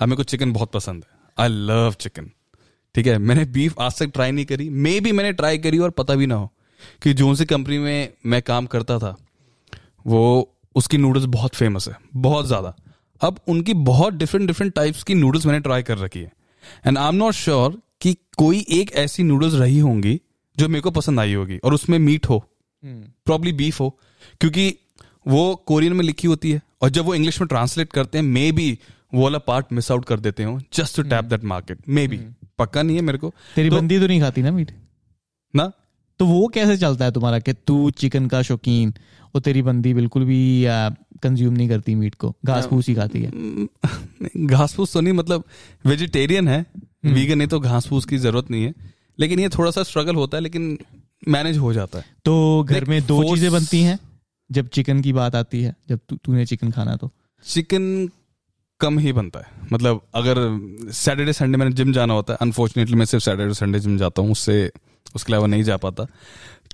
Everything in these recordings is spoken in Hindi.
अब मेरे को चिकन बहुत पसंद है। आई लव चिकन ठीक है? मैंने बीफ आज तक ट्राई नहीं करी। मे भी मैंने ट्राई करी और पता भी ना हो कि जो सी कंपनी में मैं काम करता था वो उसकी नूडल्स बहुत फ़ेमस है। बहुत ज़्यादा। अब उनकी बहुत डिफरेंट डिफरेंट टाइप्स की नूडल्स मैंने ट्राई कर रखी है। And I am not sure कि कोई एक ऐसी नूडल्स रही होंगी जो मेरे को पसंद आई होगी और उसमें मीट हो। प्रॉब्ली हम्म। बीफ हो। क्योंकि वो कोरियन में लिखी होती है और जब वो इंग्लिश में ट्रांसलेट करते हैं मे बी वो वाला पार्ट मिस आउट कर देते हो just to tap that market maybe पक्का नहीं है मेरे को? तेरी तो- बंदी तो नहीं खाती ना मीट ना? तो वो कैसे चलता है तुम्हारा कि तू चिकन का शौकीन और तेरी बंदी बिल्कुल भी कंज्यूम नहीं करती मीट को? घास फूस ही खाती है। घास फूस तो नहीं मतलब वेजिटेरियन है। वीगन है तो घास फूस की ज़रूरत नहीं है। लेकिन ये थोड़ा सा स्ट्रगल होता है लेकिन मैनेज हो जाता है। तो घर में दो चीज़ें बनती हैं जब चिकन की बात आती है जब तूने चिकन खाना तो। चिकन कम ही बनता है। मतलब अगर सैटरडे संडे मैंने जिम जाना होता है अनफॉर्चुनेटली मैं सिर्फ़ सैटरडे संडे जिम जाता हूँ उससे उसके अलावा नहीं जा पाता।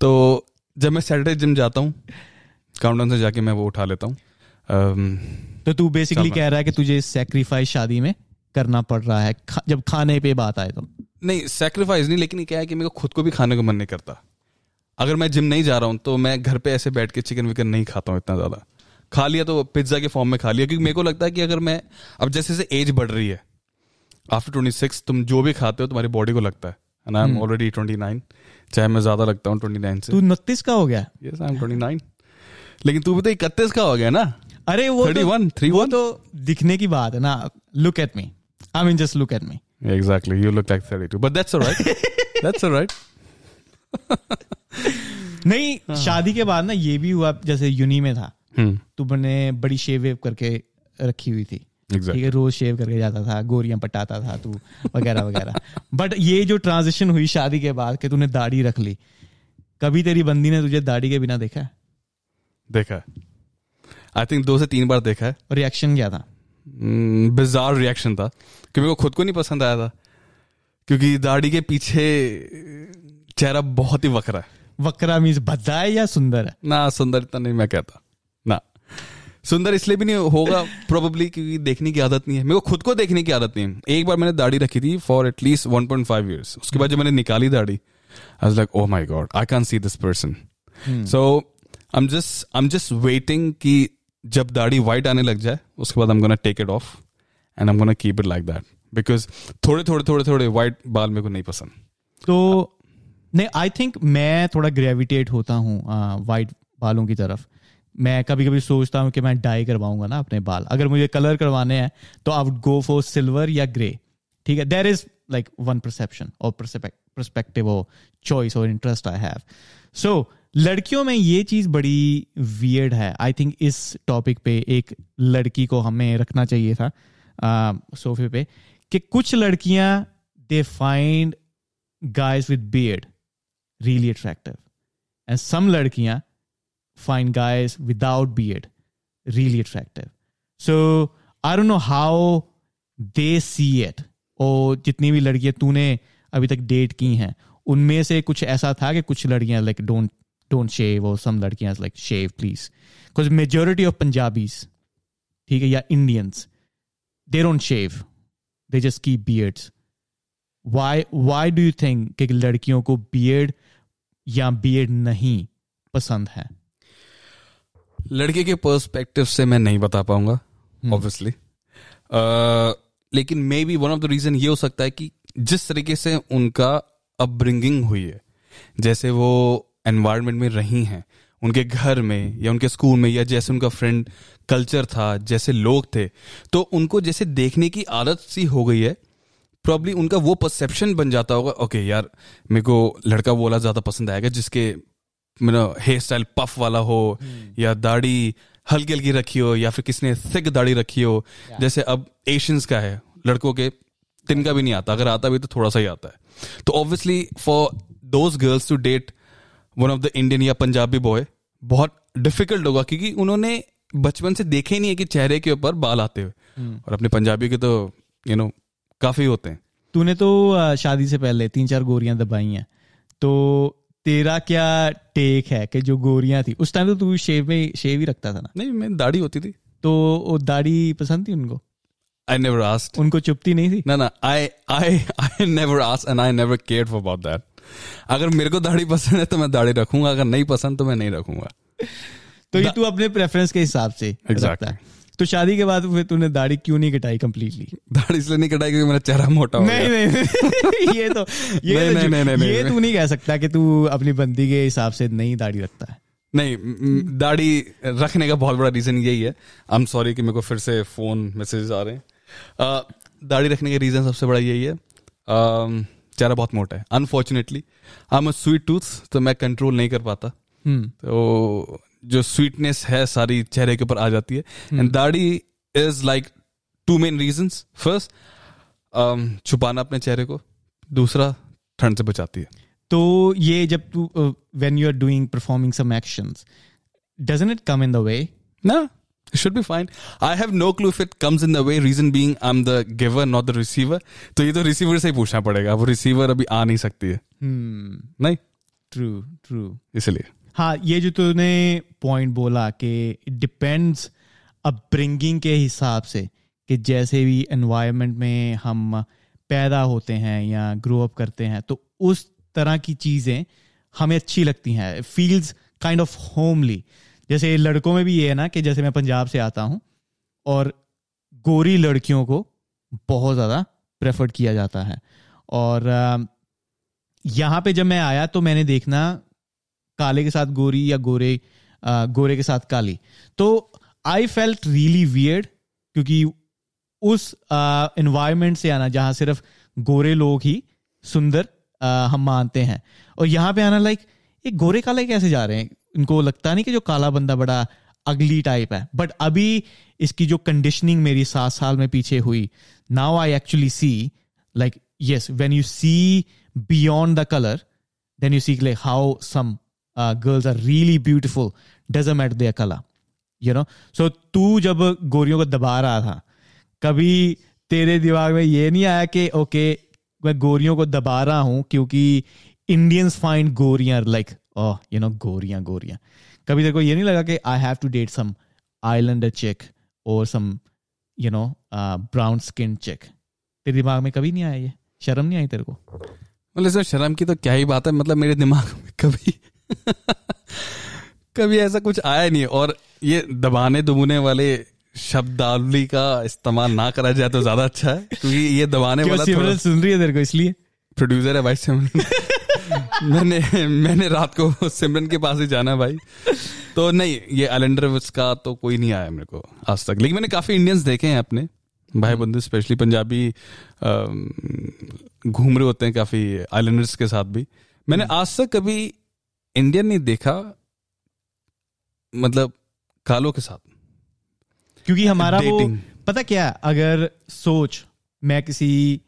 तो जब मैं सैटरडे जिम जाता हूँ काउंटडाउन से जाके मैं वो उठा लेता हूँ। तो तू बेसिकली कह रहा है कि तुझे सेक्रीफाइस शादी में करना पड़ रहा है। खा, जब खाने पे बात आए तो। नहीं सेक्रीफाइस नहीं लेकिन क्या है कि मेरे को खुद को भी खाने को मन नहीं करता। अगर मैं जिम नहीं जा रहा हूँ तो मैं घर पे ऐसे बैठ के चिकन विकन नहीं खाता हूँ इतना ज़्यादा। खा लिया तो पिज्जा के फॉर्म में खा लिया क्योंकि मेरे को लगता है कि अगर मैं अब जैसे जैसे एज बढ़ रही है आफ्टर ट्वेंटी सिक्स तुम जो भी खाते हो तुम्हारी बॉडी को लगता है and I am already twenty nine चाहे मैं ज़्यादा लगता हूँ ट्वेंटी नाइन से। तू उनतीस का हो गया? Yes I am twenty nine लेकिन तू भी तो इकतीस का हो गया ना? अरे वो 31, तो, 31? वो तो दिखने की बात है ना। Look at me I mean just look at me exactly you look like thirty two but that's alright that's alright नहीं शादी के बाद ना ये भी हुआ जैसे यूनी में था। तुमने बड़ी शेव वेव करके रखी हुई थी। ठीक है रोज शेव करके जाता था गोरियाँ पटाता था तू वगैरह वगैरह। बट ये जो ट्रांजिशन हुई शादी के बाद कि तूने दाढ़ी रख ली कभी तेरी बंदी ने तुझे दाढ़ी के बिना देखा? है। देखा आई थिंक दो से तीन बार देखा है। रिएक्शन क्या था? बिजार रिएक्शन था। क्योंकि मेरे को खुद को नहीं पसंद आया था। क्योंकि दाढ़ी के पीछे चेहरा बहुत ही वकरा है। वक्रा मीन्स भद्दा है या सुंदर है? ना सुंदर इतना नहीं मैं कहता। सुंदर इसलिए भी नहीं होगा प्रोबेबली क्योंकि देखने की आदत नहीं है। मेरे को खुद को देखने की आदत नहीं है। एक बार मैंने दाढ़ी रखी थी फॉर एटलीस्ट 1.5 इयर्स उसके बाद जब मैंने निकाली दाढ़ी I like oh my god I can see this person so I am just I am just waiting कि जब दाढ़ी वाइट आने लग जाए उसके बाद I am gonna take it off and I am gonna keep it like that because थोड़े थोड़े थोड़े थोड़े वाइट बाल मेरे को नहीं पसंद। तो नहीं आई थिंक मैं थोड़ा ग्रेविटेट होता हूँ वाइट बालों की तरफ़। मैं कभी कभी सोचता हूँ कि मैं डाई करवाऊँगा ना अपने बाल। अगर मुझे कलर करवाने हैं तो I would go for silver या ग्रे ठीक है? There is like one perception और परस्पेक्टिव और चॉइस और इंटरेस्ट आई हैव सो लड़कियों में ये चीज़ बड़ी वियर्ड है। आई थिंक इस टॉपिक पे एक लड़की को हमें रखना चाहिए था सोफे पे, कि कुछ लड़कियाँ they find guys with beard really attractive and some ladkiyan find guys without beard. Really attractive. So, i don't know how they see it. और जितनी भी लड़कियाँ तूने अभी तक डेट की हैं, उनमें से कुछ ऐसा था कि कुछ लड़कियाँ लाइक डोंट डोंट शेव और सम लड़कियाँ like shave please because majority of Punjabis ठीक है, या Indians they don't shave they just keep beards why why do you think कि लड़कियों को बियर्ड या बियर्ड नहीं पसंद है? लड़के के पर्सपेक्टिव से मैं नहीं बता पाऊँगा ऑब्वियसली लेकिन maybe one of the reason ये हो सकता है कि जिस तरीके से उनका अपब्रिंगिंग हुई है जैसे वो एनवायरनमेंट में रही हैं उनके घर में या उनके स्कूल में या जैसे उनका फ्रेंड कल्चर था जैसे लोग थे तो उनको जैसे देखने की आदत सी हो गई है प्रॉब्ली उनका वो परसेप्शन बन जाता होगा ओके यार मेरे को लड़का वो वाला ज़्यादा पसंद आएगा जिसके मेरा हेयर स्टाइल पफ वाला हो या दाढ़ी हल्की हल्की रखी हो या फिर किसने थिक दाढ़ी रखी हो जैसे अब एशियंस का है लड़कों के तिनका भी नहीं आता अगर आता भी तो थोड़ा सा ही आता है। तो obviously for those girls to date one of the Indian या पंजाबी बॉय बहुत डिफ़िकल्ट होगा क्योंकि उन्होंने बचपन से देखे ही नहीं है कि चेहरे के ऊपर बाल आते हुए। और अपने पंजाबी के तो यू नो काफ़ी होते हैं। तूने तो शादी से पहले तीन चार गोरियाँ दबाई हैं। तो तेरा क्या टेक है कि जो गोरियाँ थी? उस टाइम तो तू शेव में शेव ही रखता था ना? नहीं मैं दाढ़ी होती थी। तो वो दाढ़ी पसंद थी उनको? आई नेवर आस्क्ड उनको चुपती नहीं थी? ना ना I I I never ask and I never care for about that अगर मेरे को दाढ़ी पसंद है तो मैं दाढ़ी रखूँगा अगर नहीं पसंद तो मैं नहीं रखूँगा। तो ये तू अपने प्रेफरेंस के हिसाब से Exactly. रखता है। तो शादी के बाद फिर तूने दाढ़ी क्यों नहीं कटाई कंप्लीटली दाढ़ी इसलिए नहीं कटाई क्योंकि मेरा चेहरा मोटा हो नहीं गया। नहीं नहीं, ये तो ये नहीं, तो नहीं, नहीं, ये। तू नहीं कह सकता कि तू अपनी बंदी के हिसाब से नहीं दाढ़ी रखता है। नहीं दाढ़ी रखने का बहुत बड़ा रीजन यही है। आई एम सॉरी कि मेरे को फिर से फ़ोन मैसेज आ रहे हैं। दाढ़ी रखने का रीजन सबसे बड़ा यही है। चेहरा बहुत मोटा है। Unfortunately I am sweet tooth तो मैं कंट्रोल नहीं कर पाता। हम्म। तो जो स्वीटनेस है सारी चेहरे के ऊपर आ जाती है। एंड दाढ़ी is like two main reason first छुपाना अपने चेहरे को। दूसरा ठंड से बचाती है। तो ये जब तू when you are doing performing some actions doesn't it come in the way No, it should be fine. I have no clue if it comes in the way. Reason being, I'm the giver, not the receiver. तो ये तो रिसीवर से ही पूछना पड़ेगा। वो रिसीवर अभी आ नहीं सकती है। हम्म नहीं? ट्रू ट्रू इसलिए। हाँ ये जो तूने पॉइंट बोला कि डिपेंड्स अपब्रिंगिंग के हिसाब से कि जैसे भी एनवायरनमेंट में हम पैदा होते हैं या ग्रो अप करते हैं तो उस तरह की चीज़ें हमें अच्छी लगती हैं। फील्स काइंड ऑफ़ होमली जैसे लड़कों में भी ये है ना कि जैसे मैं पंजाब से आता हूँ और गोरी लड़कियों को बहुत ज़्यादा प्रेफर्ड किया जाता है। और यहाँ पे जब मैं आया तो मैंने देखना काले के साथ गोरी या गोरे अ, गोरे के साथ काली। तो आई फेल्ट रियली वियर्ड क्योंकि उस एनवायरमेंट से आना जहाँ सिर्फ़ गोरे लोग ही सुंदर हम मानते हैं। और यहाँ पे आना लाइक ये गोरे काले कैसे जा रहे हैं? इनको लगता नहीं कि जो काला बंदा बड़ा अगली टाइप है। बट अभी इसकी जो कंडीशनिंग मेरी सात साल में पीछे हुई now I actually see like yes when you see beyond the colour then you see like how some uh, girls are really beautiful. Doesn't matter their color. You know? So तू जब गोरियों को दबा रहा था कभी तेरे दिमाग में ये नहीं आया कि ओके मैं गोरियों को दबा रहा हूँ क्योंकि इंडियंस फाइंड गोरियाँ लाइक ओह यू नो गोरियाँ गोरियाँ. कभी तेरे को ये नहीं लगा कि I have to date some islander chick और some you know brown skin chick तेरे दिमाग में कभी नहीं आया ये? शर्म नहीं आई तेरे को? मतलब सर शर्म की तो क्या ही बात है? मतलब मेरे दिमाग में कभी कभी ऐसा कुछ आया नहीं और ये दबाने दुबने वाले शब्दावली का इस्तेमाल ना करा जाए तो ज़्यादा अच्छा है क्योंकि ये दबाने वाला सिमरन सुन रही है तेरे को इसलिए। प्रोड्यूसर है भाई सिमरन। मैंने मैंने रात को सिमरन के पास ही जाना है भाई। तो नहीं ये आइलैंडर का तो कोई नहीं आया मेरे को आज तक। लेकिन मैंने काफ़ी इंडियंस देखे हैं अपने। भाई बंधु स्पेशली पंजाबी घूम रहे होते हैं काफ़ी आइलैंडर्स के साथ भी। मैंने आज तक कभी इंडियन नहीं देखा मतलब कालों के साथ क्योंकि हमारा वो पता क्या है? अगर सोच मैं किसी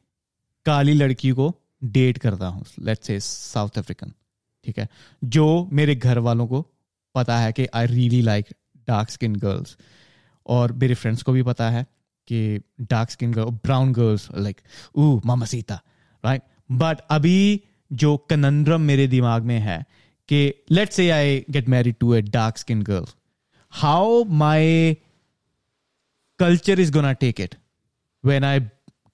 काली लड़की को डेट करता हूँ लेट्स से साउथ अफ्रीकन ठीक है जो मेरे घर वालों को पता है कि I really like dark skin girls और मेरे फ्रेंड्स को भी पता है कि dark skin girl brown girls like ooh mamacita right but अभी जो कनंड्रम मेरे दिमाग में है कि let's say I get married to a dark skin girl how my culture is gonna take it when I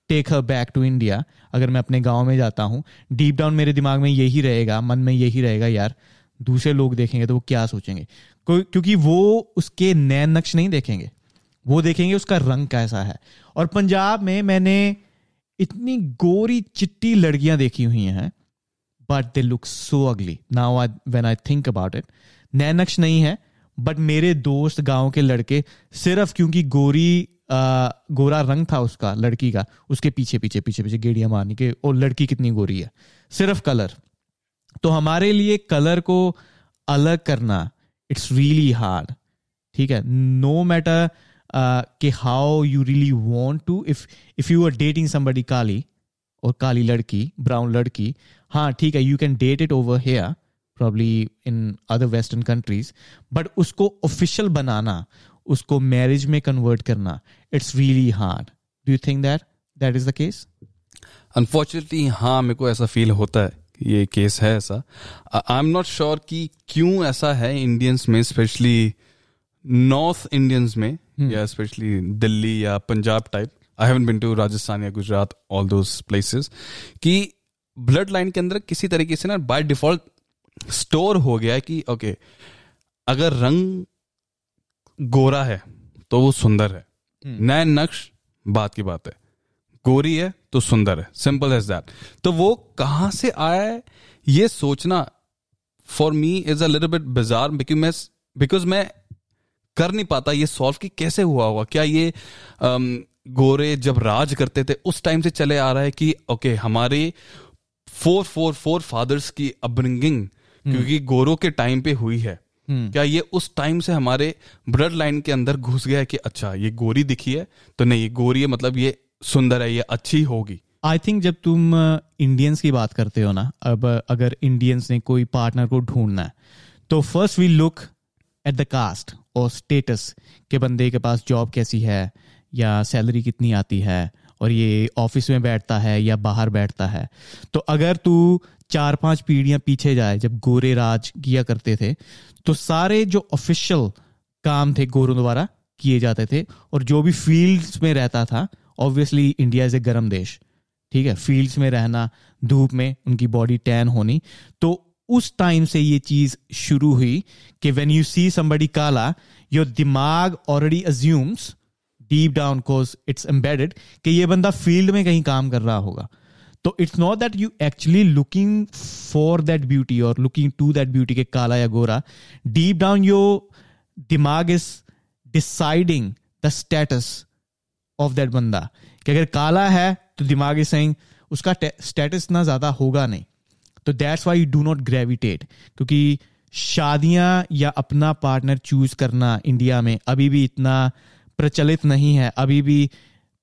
take her back to India अगर मैं अपने गाँव में जाता हूँ डीप डाउन मेरे दिमाग में यही रहेगा, मन में यही रहेगा, यार, दूसरे लोग देखेंगे तो वो क्या सोचेंगे? क्योंकि वो उसके नैन नक्श नहीं देखेंगे। वो देखेंगे उसका रंग कैसा है। और पंजाब में मैंने इतनी गोरी चिट्टी लड़कियाँ देखी हुई हैं but they look so ugly now I when I think about it नैनक्श नहीं है बट मेरे दोस्त गाँव के लड़के सिर्फ़ क्योंकि गोरी आ, गोरा रंग था उसका लड़की का उसके पीछे पीछे पीछे पीछे गेड़िया मारनी के और लड़की कितनी गोरी है। सिर्फ़ कलर। तो हमारे लिए कलर को अलग करना इट्स रियली हार्ड ठीक है? नो मैटर कि how you really want to if if you are dating somebody काली और काली लड़की ब्राउन लड़की। हाँ ठीक है you can date it over here probably in other western countries but उसको ऑफिशियल बनाना उसको मैरिज में कन्वर्ट करना it's really hard do you think that that is the case unfortunately हाँ मेरे को ऐसा फील होता है कि ये केस है ऐसा। आई एम नॉट श्योर कि क्यों ऐसा है इंडियंस में स्पेशली नॉर्थ इंडियंस में या स्पेशली दिल्ली या Punjab type I haven't been to Rajasthan या गुजरात ऑल दोज प्लेसेस कि ब्लड लाइन के अंदर किसी तरीके से ना बाय डिफ़ॉल्ट स्टोर हो गया है कि ओके okay, अगर रंग गोरा है तो वो सुंदर है। नए नक्श बात की बात है। गोरी है तो सुंदर है। सिंपल एज दैट तो वो कहाँ से आया है ये सोचना for me is a little bit bizarre because मैं बिकॉज़ मैं कर नहीं पाता ये सॉल्व कि कैसे हुआ होगा? क्या ये um, गोरे जब राज करते थे उस टाइम से चले आ रहा है कि ओके हमारे फोर फोर फोर फादर्स की अपब्रिंगिंग क्योंकि गोरों के टाइम पे हुई है। क्या ये उस टाइम से हमारे ब्लड लाइन के अंदर घुस गया है कि अच्छा ये गोरी दिखी है तो नहीं ये गोरी है मतलब ये सुंदर है ये अच्छी होगी आई थिंक जब तुम इंडियंस की बात करते हो ना अब अगर इंडियंस ने कोई पार्टनर को ढूंढना है तो first we look at the caste और स्टेटस के बंदे के पास जॉब कैसी है या सैलरी कितनी आती है और ये ऑफ़िस में बैठता है या बाहर बैठता है। तो अगर तू चार पाँच पीढ़ियाँ पीछे जाए, जब गोरे राज किया करते थे तो सारे जो ऑफिशियल काम थे गोरों द्वारा किए जाते थे और जो भी फील्ड्स में रहता था ऑब्वियसली इंडिया इज़ ए गर्म देश, ठीक है? फील्ड्स में रहना, धूप में, उनकी बॉडी टैन होनी। तो उस टाइम से ये चीज़ शुरू हुई कि व्हेन यू सी समबडी काला योर दिमाग already assumes deep down cause it's embedded कि ये बंदा फ़ील्ड में कहीं काम कर रहा होगा। तो it's not that you actually looking for that beauty और लुकिंग टू दैट ब्यूटी के काला या गोरा। डीप डाउन योर दिमाग is deciding the status of that बंदा। कि अगर काला है तो दिमाग इज़ सेइंग उसका स्टेटस इतना ज़्यादा होगा नहीं। तो that's why you do not gravitate क्योंकि शादियाँ या अपना पार्टनर चूज़ करना इंडिया में अभी भी इतना प्रचलित नहीं है, अभी भी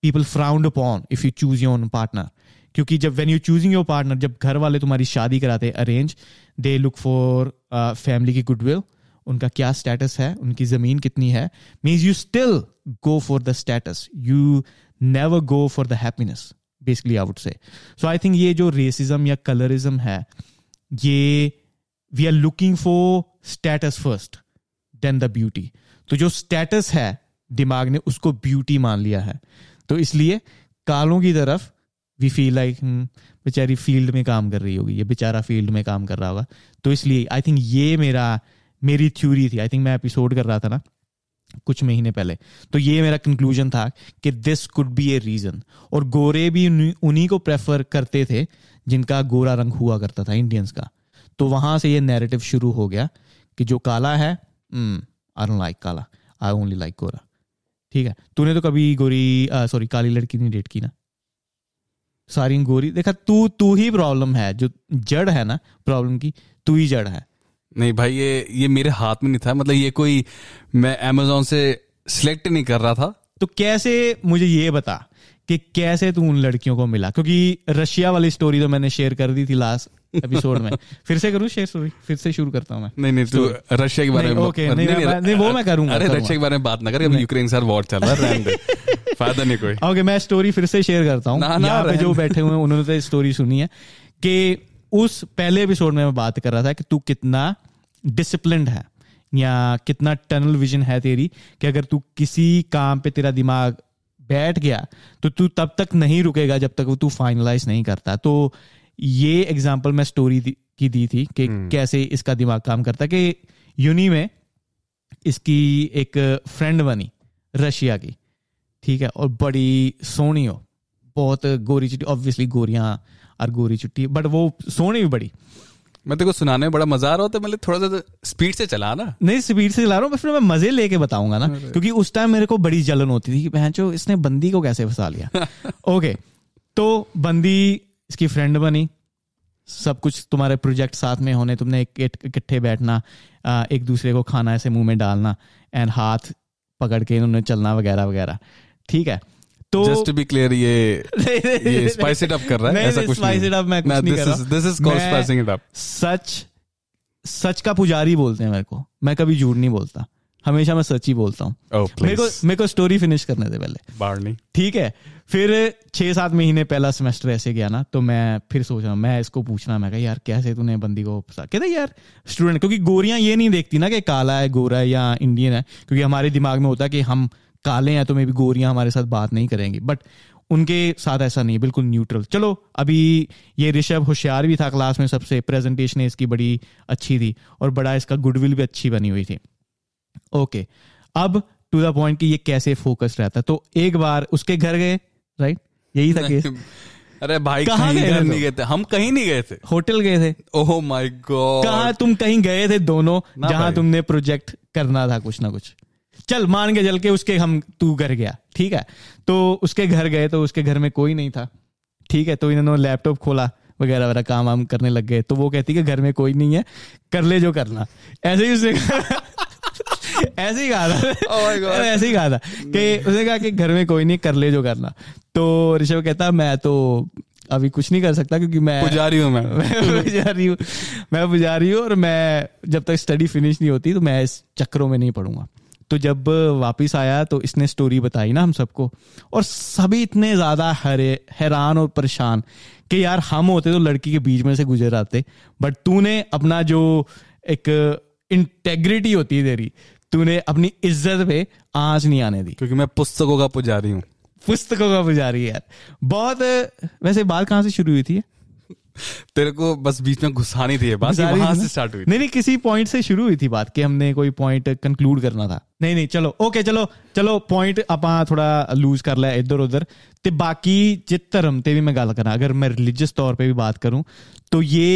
people frowned upon if you choose your partner क्योंकि जब when you choosing your partner जब घर वाले तुम्हारी शादी कराते arrange they look for family की गुडविल उनका क्या स्टेटस है, उनकी ज़मीन कितनी है means you still go for the status you never go for the happiness basically would say so I think ये जो रेसिज्म या कलरिज्म है, ये we are looking for status first then the beauty तो जो स्टेटस है दिमाग ने उसको ब्यूटी मान लिया है। तो इसलिए कालों की तरफ़ वी फील लाइक बेचारी फ़ील्ड में काम कर रही होगी, ये बेचारा फ़ील्ड में काम कर रहा होगा। तो इसलिए आई थिंक ये मेरा, मेरी थ्योरी थी। आई थिंक मैं एपिसोड कर रहा था ना, कुछ महीने पहले। तो ये मेरा कंक्लूजन था कि this could be a reason और गोरे भी उन्हीं को प्रेफर करते थे, जिनका गोरा रंग हुआ करता था इंडियंस का। तो वहाँ से ये नैरेटिव शुरू हो गया कि जो काला है आई डोंट लाइक काला। आई ओनली लाइक गोरा। ठीक है। तूने तो कभी गोरी सॉरी काली लड़की नहीं डेट की ना? सारी गोरी देखा तू तू ही प्रॉब्लम है जो जड़ है ना प्रॉब्लम की तू ही जड़ है। नहीं भाई ये ये मेरे हाथ में नहीं था मतलब ये कोई मैं अमेजोन से सिलेक्ट नहीं कर रहा था। तो कैसे मुझे ये बता कि कैसे तू उन लड़कियों को मिला? क्योंकि रशिया वाली स्टोरी तो मैंने शेयर कर दी थी लास्ट एपिसोड में। फिर से करूँ? शेयर स्टोरी फिर से शुरू करता हूँ मैं। नहीं नहीं तू रशिया के बारे में ओके नहीं, नहीं, वो मैं करूँगा अरे रशिया के बारे में बात ना कर अभी यूक्रेन सर वॉर चल रहा है फ़ायदा नहीं कोई। ओके मैं स्टोरी फिर से शेयर करता हूँ। यहाँ पे जो बैठे हुए उन्होंने तो स्टोरी सुनी है कि उस पहले एपिसोड में मैं बात कर रहा था कि तू कितना डिसिप्लिन है या कितना टनल विजन है तेरी कि अगर तू किसी काम पे तेरा दिमाग बैठ गया तो तू तब तक नहीं रुकेगा जब तक वो तू फाइनलाइज नहीं करता। तो ये एग्ज़ाम्पल मैं स्टोरी की दी थी कि hmm. कैसे इसका दिमाग काम करता कि यूनी में इसकी एक फ्रेंड बनी रशिया की ठीक है और बड़ी सोनी हो बहुत गोरी चुट्टी ऑब्वियसली गोरियाँ और गोरी चुट्टी बट वो सोनी भी बड़ी। मैं तेको सुनाने में बड़ा मज़ा आ रहा होता मतलब थोड़ा सा स्पीड से चला ना। नहीं स्पीड से चला रहा हूँ फिर मैं मज़े लेके बताऊँगा ना क्योंकि उस टाइम मेरे को बड़ी जलन होती थी कि बहन इसने बंदी को कैसे फंसा लिया? ओके तो बंदी इसकी फ्रेंड बनी। सब कुछ तुम्हारे प्रोजेक्ट साथ में होने तुमने इकट्ठे बैठना एक दूसरे को खाना ऐसे मुँह में डालना एंड हाथ पकड़ के उन्होंने चलना वगैरह वगैरह। ठीक है? तो जस्ट बी क्लियर ये ये स्पाइस इट अप कर रहा है ऐसा कुछ स्पाइस इट अप मैं कुछ नहीं कर रहा। This is called spicing it up सच सच का पुजारी बोलते हैं मेरे को। मैं कभी झूठ नहीं बोलता। हमेशा मैं सच ही बोलता हूँ। Oh, मेरे को मेरे को स्टोरी फिनिश करने दे पहले। ठीक है? फिर छह सात महीने पहला सेमेस्टर ऐसे गया ना तो मैं फिर सोच रहा हूँ मैं इसको पूछना मैं यार कैसे तूने बंदी को कहते यार स्टूडेंट क्योंकि गोरियाँ ये नहीं देखती ना कि काला है गोरा है या इंडियन है क्योंकि हमारे दिमाग में होता है कि हम काले हैं तो मे भी गोरियाँ हमारे साथ बात नहीं करेंगी। बट उनके साथ ऐसा नहीं बिल्कुल न्यूट्रल चलो अभी ये ऋषभ होशियार भी था क्लास में सबसे प्रेजेंटेशन इसकी बड़ी अच्छी थी और बड़ा इसका गुडविल भी अच्छी बनी हुई थी। ओके अब टू द पॉइंट कि ये कैसे फोकस रहता है? तो एक बार उसके घर गए राइट यही था केस अरे भाई कहाँ गए थे नहीं गए थे? हम कहीं नहीं गए थे। होटल गए थे। ओह माय गॉड कहा तुम कहीं गए थे दोनों जहाँ तुमने प्रोजेक्ट करना था कुछ ना कुछ। चल मान के चल के उसके हम तू घर गया ठीक है? तो उसके घर गए तो उसके घर में कोई नहीं था। ठीक है तो इन्होंने लैपटॉप खोला वगैरह वगैरह काम वाम करने लग गए। तो वो कहती कि घर में कोई नहीं है कर ले जो करना। ऐसे ही उसने ऐसे ही कहा था। Oh ऐसे ही कहा था कि उसने कहा कि घर में कोई नहीं कर ले जो करना। तो ऋषभ कहता मैं तो अभी कुछ नहीं कर सकता क्योंकि मैं पुजारी हूँ मैं। मैं पुजारी हूँ। मैं पुजारी हूँ और मैं जब तक स्टडी फिनिश नहीं होती तो मैं इस चक्रों में नहीं पढ़ूँगा। तो जब वापस आया तो इसने स्टोरी बताई ना हम सबको। और सभी इतने ज़्यादा हरे हैरान और परेशान कि यार हम होते तो लड़की के बीच में से गुजर आते बट तूने अपना जो एक इंटेग्रिटी होती है तेरी तूने अपनी इज्जत पे आंच नहीं आने दी क्योंकि मैं पुस्तकों का पुजारी हूँ पुस्तकों का पुजारी है यार बहुत वैसे बात कहाँ से शुरू हुई थी ये? तेरे को बस बीच में घुसानी थी ये बात ये गुजारी वहां थी से ना? स्टार्ट हुई नहीं नहीं किसी पॉइंट से शुरू हुई थी बात कि हमने कोई पॉइंट कंक्लूड करना था नहीं नहीं चलो ओके चलो चलो पॉइंट ਆਪਾਂ थोड़ा लूज कर लिया इधर उधर ਤੇ बाकी जित धर्म ते भी मैं गल करा अगर मैं रिलीजियस तौर पे भी बात करूं तो ये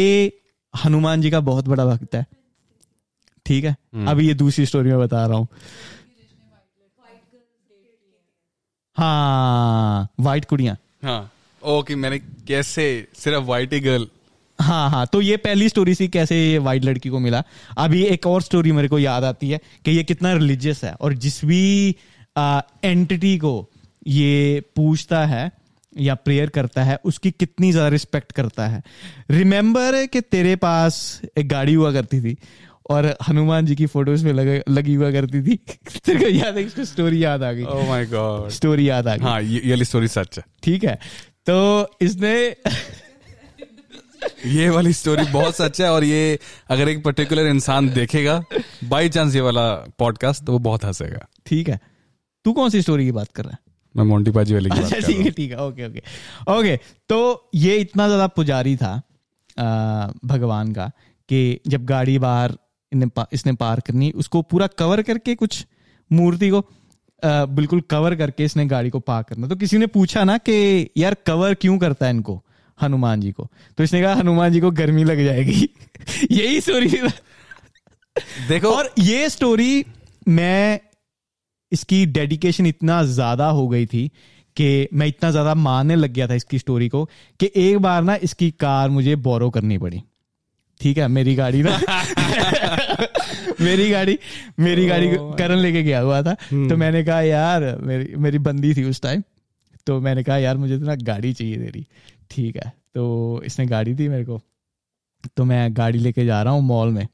हनुमान जी का बहुत बड़ा भक्त है ठीक है? अभी ये दूसरी स्टोरी में बता रहा हूँ। हाँ वाइट कुड़ियाँ। हाँ। ओके मैंने कैसे सिर्फ़ वाइट ही गर्ल हाँ हाँ तो ये पहली स्टोरी सी कैसे ये वाइट लड़की को मिला। अभी एक और स्टोरी मेरे को याद आती है कि ये कितना रिलीजियस है और जिस भी एंटिटी को ये पूछता है या प्रेयर करता है उसकी कितनी ज़्यादा रिस्पेक्ट करता है। रिमेंबर कि तेरे पास एक गाड़ी हुआ करती थी और हनुमान जी की फ़ोटोज़ में लगे, लगी हुआ करती थी। तेरे को याद है इसको स्टोरी याद आ गई। ओह माय गॉड स्टोरी याद आ गई। हाँ ये वाली स्टोरी सच है। ठीक है। तो इसने ये वाली स्टोरी बहुत सच है और ये अगर एक पर्टिकुलर इंसान देखेगा बाई चांस ये वाला पॉडकास्ट तो वो बहुत हंसेगा। ठीक है। तू कौन सी स्टोरी की बात कर रहा है? मैं मोंटी पाजी वाली की बात अच्छा कर ठीक रहा है ठीक है ओके ओके ओके तो ये इतना ज़्यादा पुजारी था भगवान का कि जब गाड़ी बाहर पा, इसने पार करनी उसको पूरा कवर करके कुछ मूर्ति को आ, बिल्कुल कवर करके इसने गाड़ी को पार करना। तो किसी ने पूछा ना कि यार कवर क्यों करता है इनको हनुमान जी को? तो इसने कहा हनुमान जी को गर्मी लग जाएगी। यही स्टोरी देखो और ये स्टोरी मैं इसकी डेडिकेशन इतना ज़्यादा हो गई थी कि मैं इतना ज़्यादा मानने लग गया था इसकी स्टोरी को कि एक बार ना इसकी कार मुझे बोरो करनी पड़ी। ठीक है मेरी गाड़ी ना। मेरी गाड़ी मेरी गाड़ी करण लेके गया हुआ था। तो मैंने कहा यार मेरी मेरी बंदी थी उस टाइम तो मैंने कहा यार मुझे तो ना गाड़ी चाहिए तेरी। ठीक है। तो इसने गाड़ी दी मेरे को। तो मैं गाड़ी लेके जा रहा हूँ मॉल में।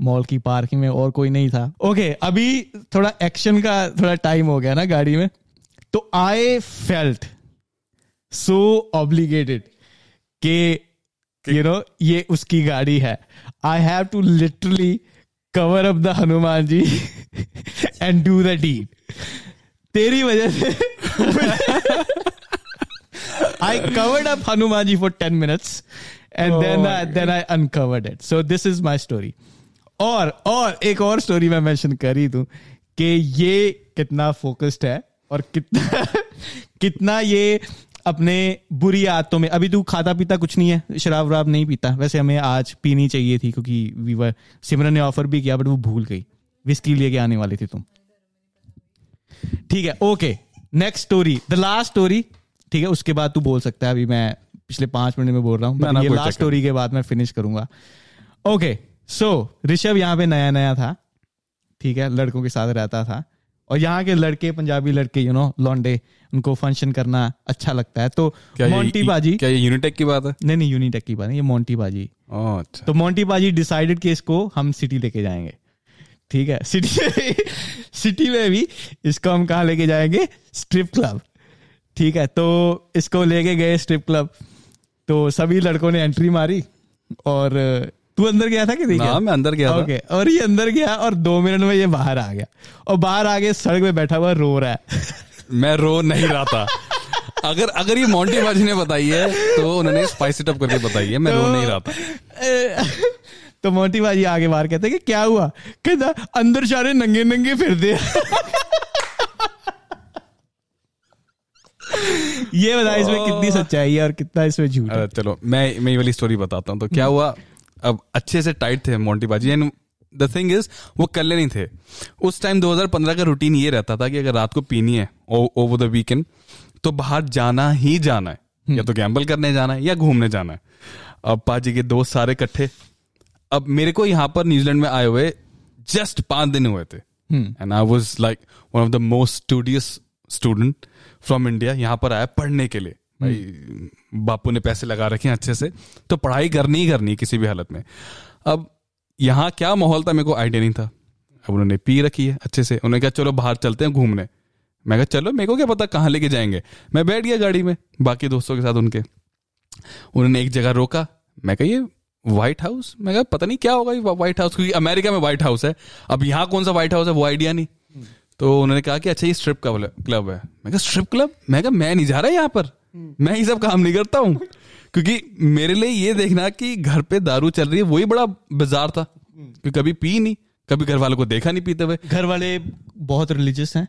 मॉल की पार्किंग में और कोई नहीं था। ओके अभी थोड़ा एक्शन का थोड़ा टाइम हो गया ना गाड़ी में। तो आई फेल्ट सो ऑब्लिगेटेड कि यू नो ये उसकी गाड़ी है I have to literally cover up the Hanuman ji and do the deed तेरी वजह से I covered up Hanumanji for 10 minutes and then I, then I uncovered it. So this is my story. और और एक और स्टोरी मैं मेंशन कर ही दूँ कि ये कितना फोकस्ड है और कितना कितना ये अपने बुरी आदतों में। अभी तू खाता पीता कुछ नहीं है शराब वराब नहीं पीता। वैसे हमें आज पीनी चाहिए थी क्योंकि वीवर सिमरन ने ऑफ़र भी किया बट वो भूल गई। विस्की लेके आने वाली थी तुम। ठीक है okay next story the last story ठीक है उसके बाद तू बोल सकता है। अभी मैं पिछले पाँच मिनट में बोल रहा हूँ ये लास्ट स्टोरी के बाद मैं फिनिश करूँगा। ओके सो ऋषभ यहाँ पे नया नया था। ठीक है लड़कों के साथ रहता था। और यहाँ के लड़के पंजाबी लड़के यू नो लॉन्डे उनको फ़ंक्शन करना अच्छा लगता है। तो मोंटी बाजी क्या ये यूनिटेक की बात है? नहीं नहीं यूनिटेक की बात नहीं ये मोंटी बाजी अच्छा। तो मोंटी बाजी डिसाइडेड कि इसको हम सिटी लेके जाएँगे। ठीक है सिटी सिटी में भी इसको हम कहा लेके जाएँगे? स्ट्रिप क्लब ठीक है तो इसको लेके गए स्ट्रिप क्लब तो सभी लड़कों ने एंट्री मारी और तू अंदर गया था कि नहीं गया? मैं अंदर गया ओके और ये अंदर गया और दो मिनट में ये बाहर आ गया। और बाहर आके सड़क पे बैठा हुआ रो रहा है। मैं रो नहीं रहा था। अगर अगर ये मोंटी बाजी ने बताई है तो उन्होंने स्पाइस अप करके बताई है मैं रो नहीं रहा था। तो मोटी बाजी आगे बाहर कहते कि क्या हुआ? कहता अंदर सारे नंगे नंगे फिरते ये बता इसमें कितनी सच्चाई है और कितना इसमें झूठ है। चलो मैं मैं ये वाली स्टोरी बताता हूँ। तो क्या हुआ? अब अच्छे से टाइट थे मोंटी बाजी। एंड द थिंग इज़ वो कल्ले नहीं थे। उस टाइम 2015 का रूटीन ये रहता था कि अगर रात को पीनी है ओवर द वीकेंड तो बाहर जाना ही जाना है। या तो गैम्बल करने जाना है या घूमने जाना है। अब पाजी के दोस्त सारे इकट्ठे। अब मेरे को यहाँ पर न्यूजीलैंड में आए हुए जस्ट पाँच दिन हुए थे। And I was like one of the most studious student from India यहाँ पर आया पढ़ने के लिए। भाई बापू ने पैसे लगा रखे हैं अच्छे से तो पढ़ाई करनी ही करनी किसी भी हालत में। अब यहाँ क्या माहौल था? मेरे को आइडिया नहीं था। अब उन्होंने पी रखी है अच्छे से। उन्होंने कहा चलो बाहर चलते हैं घूमने। मैं कहा चलो मेरे को क्या पता कहाँ लेके जाएँगे? मैं बैठ गया गाड़ी में बाकी दोस्तों के साथ उनके। उन्होंने एक जगह रोका। मैं कहा ये व्हाइट हाउस मैं कहा पता नहीं क्या होगा ये व्हाइट हाउस क्योंकि अमेरिका में व्हाइट हाउस है। अब यहाँ कौन सा व्हाइट हाउस है वो आइडिया नहीं। तो उन्होंने कहा कि अच्छा ये स्ट्रिप क्लब है। मैं कहा स्ट्रिप क्लब मैं कहा मैं नहीं जा रहा यहाँ पर। मैं ये सब काम नहीं करता हूँ। क्योंकि मेरे लिए ये देखना कि घर पे दारू चल रही है वही बड़ा बाज़ार था। कि कभी पी नहीं कभी घर वालों को देखा नहीं पीते हुए। घर वाले बहुत रिलीजियस हैं?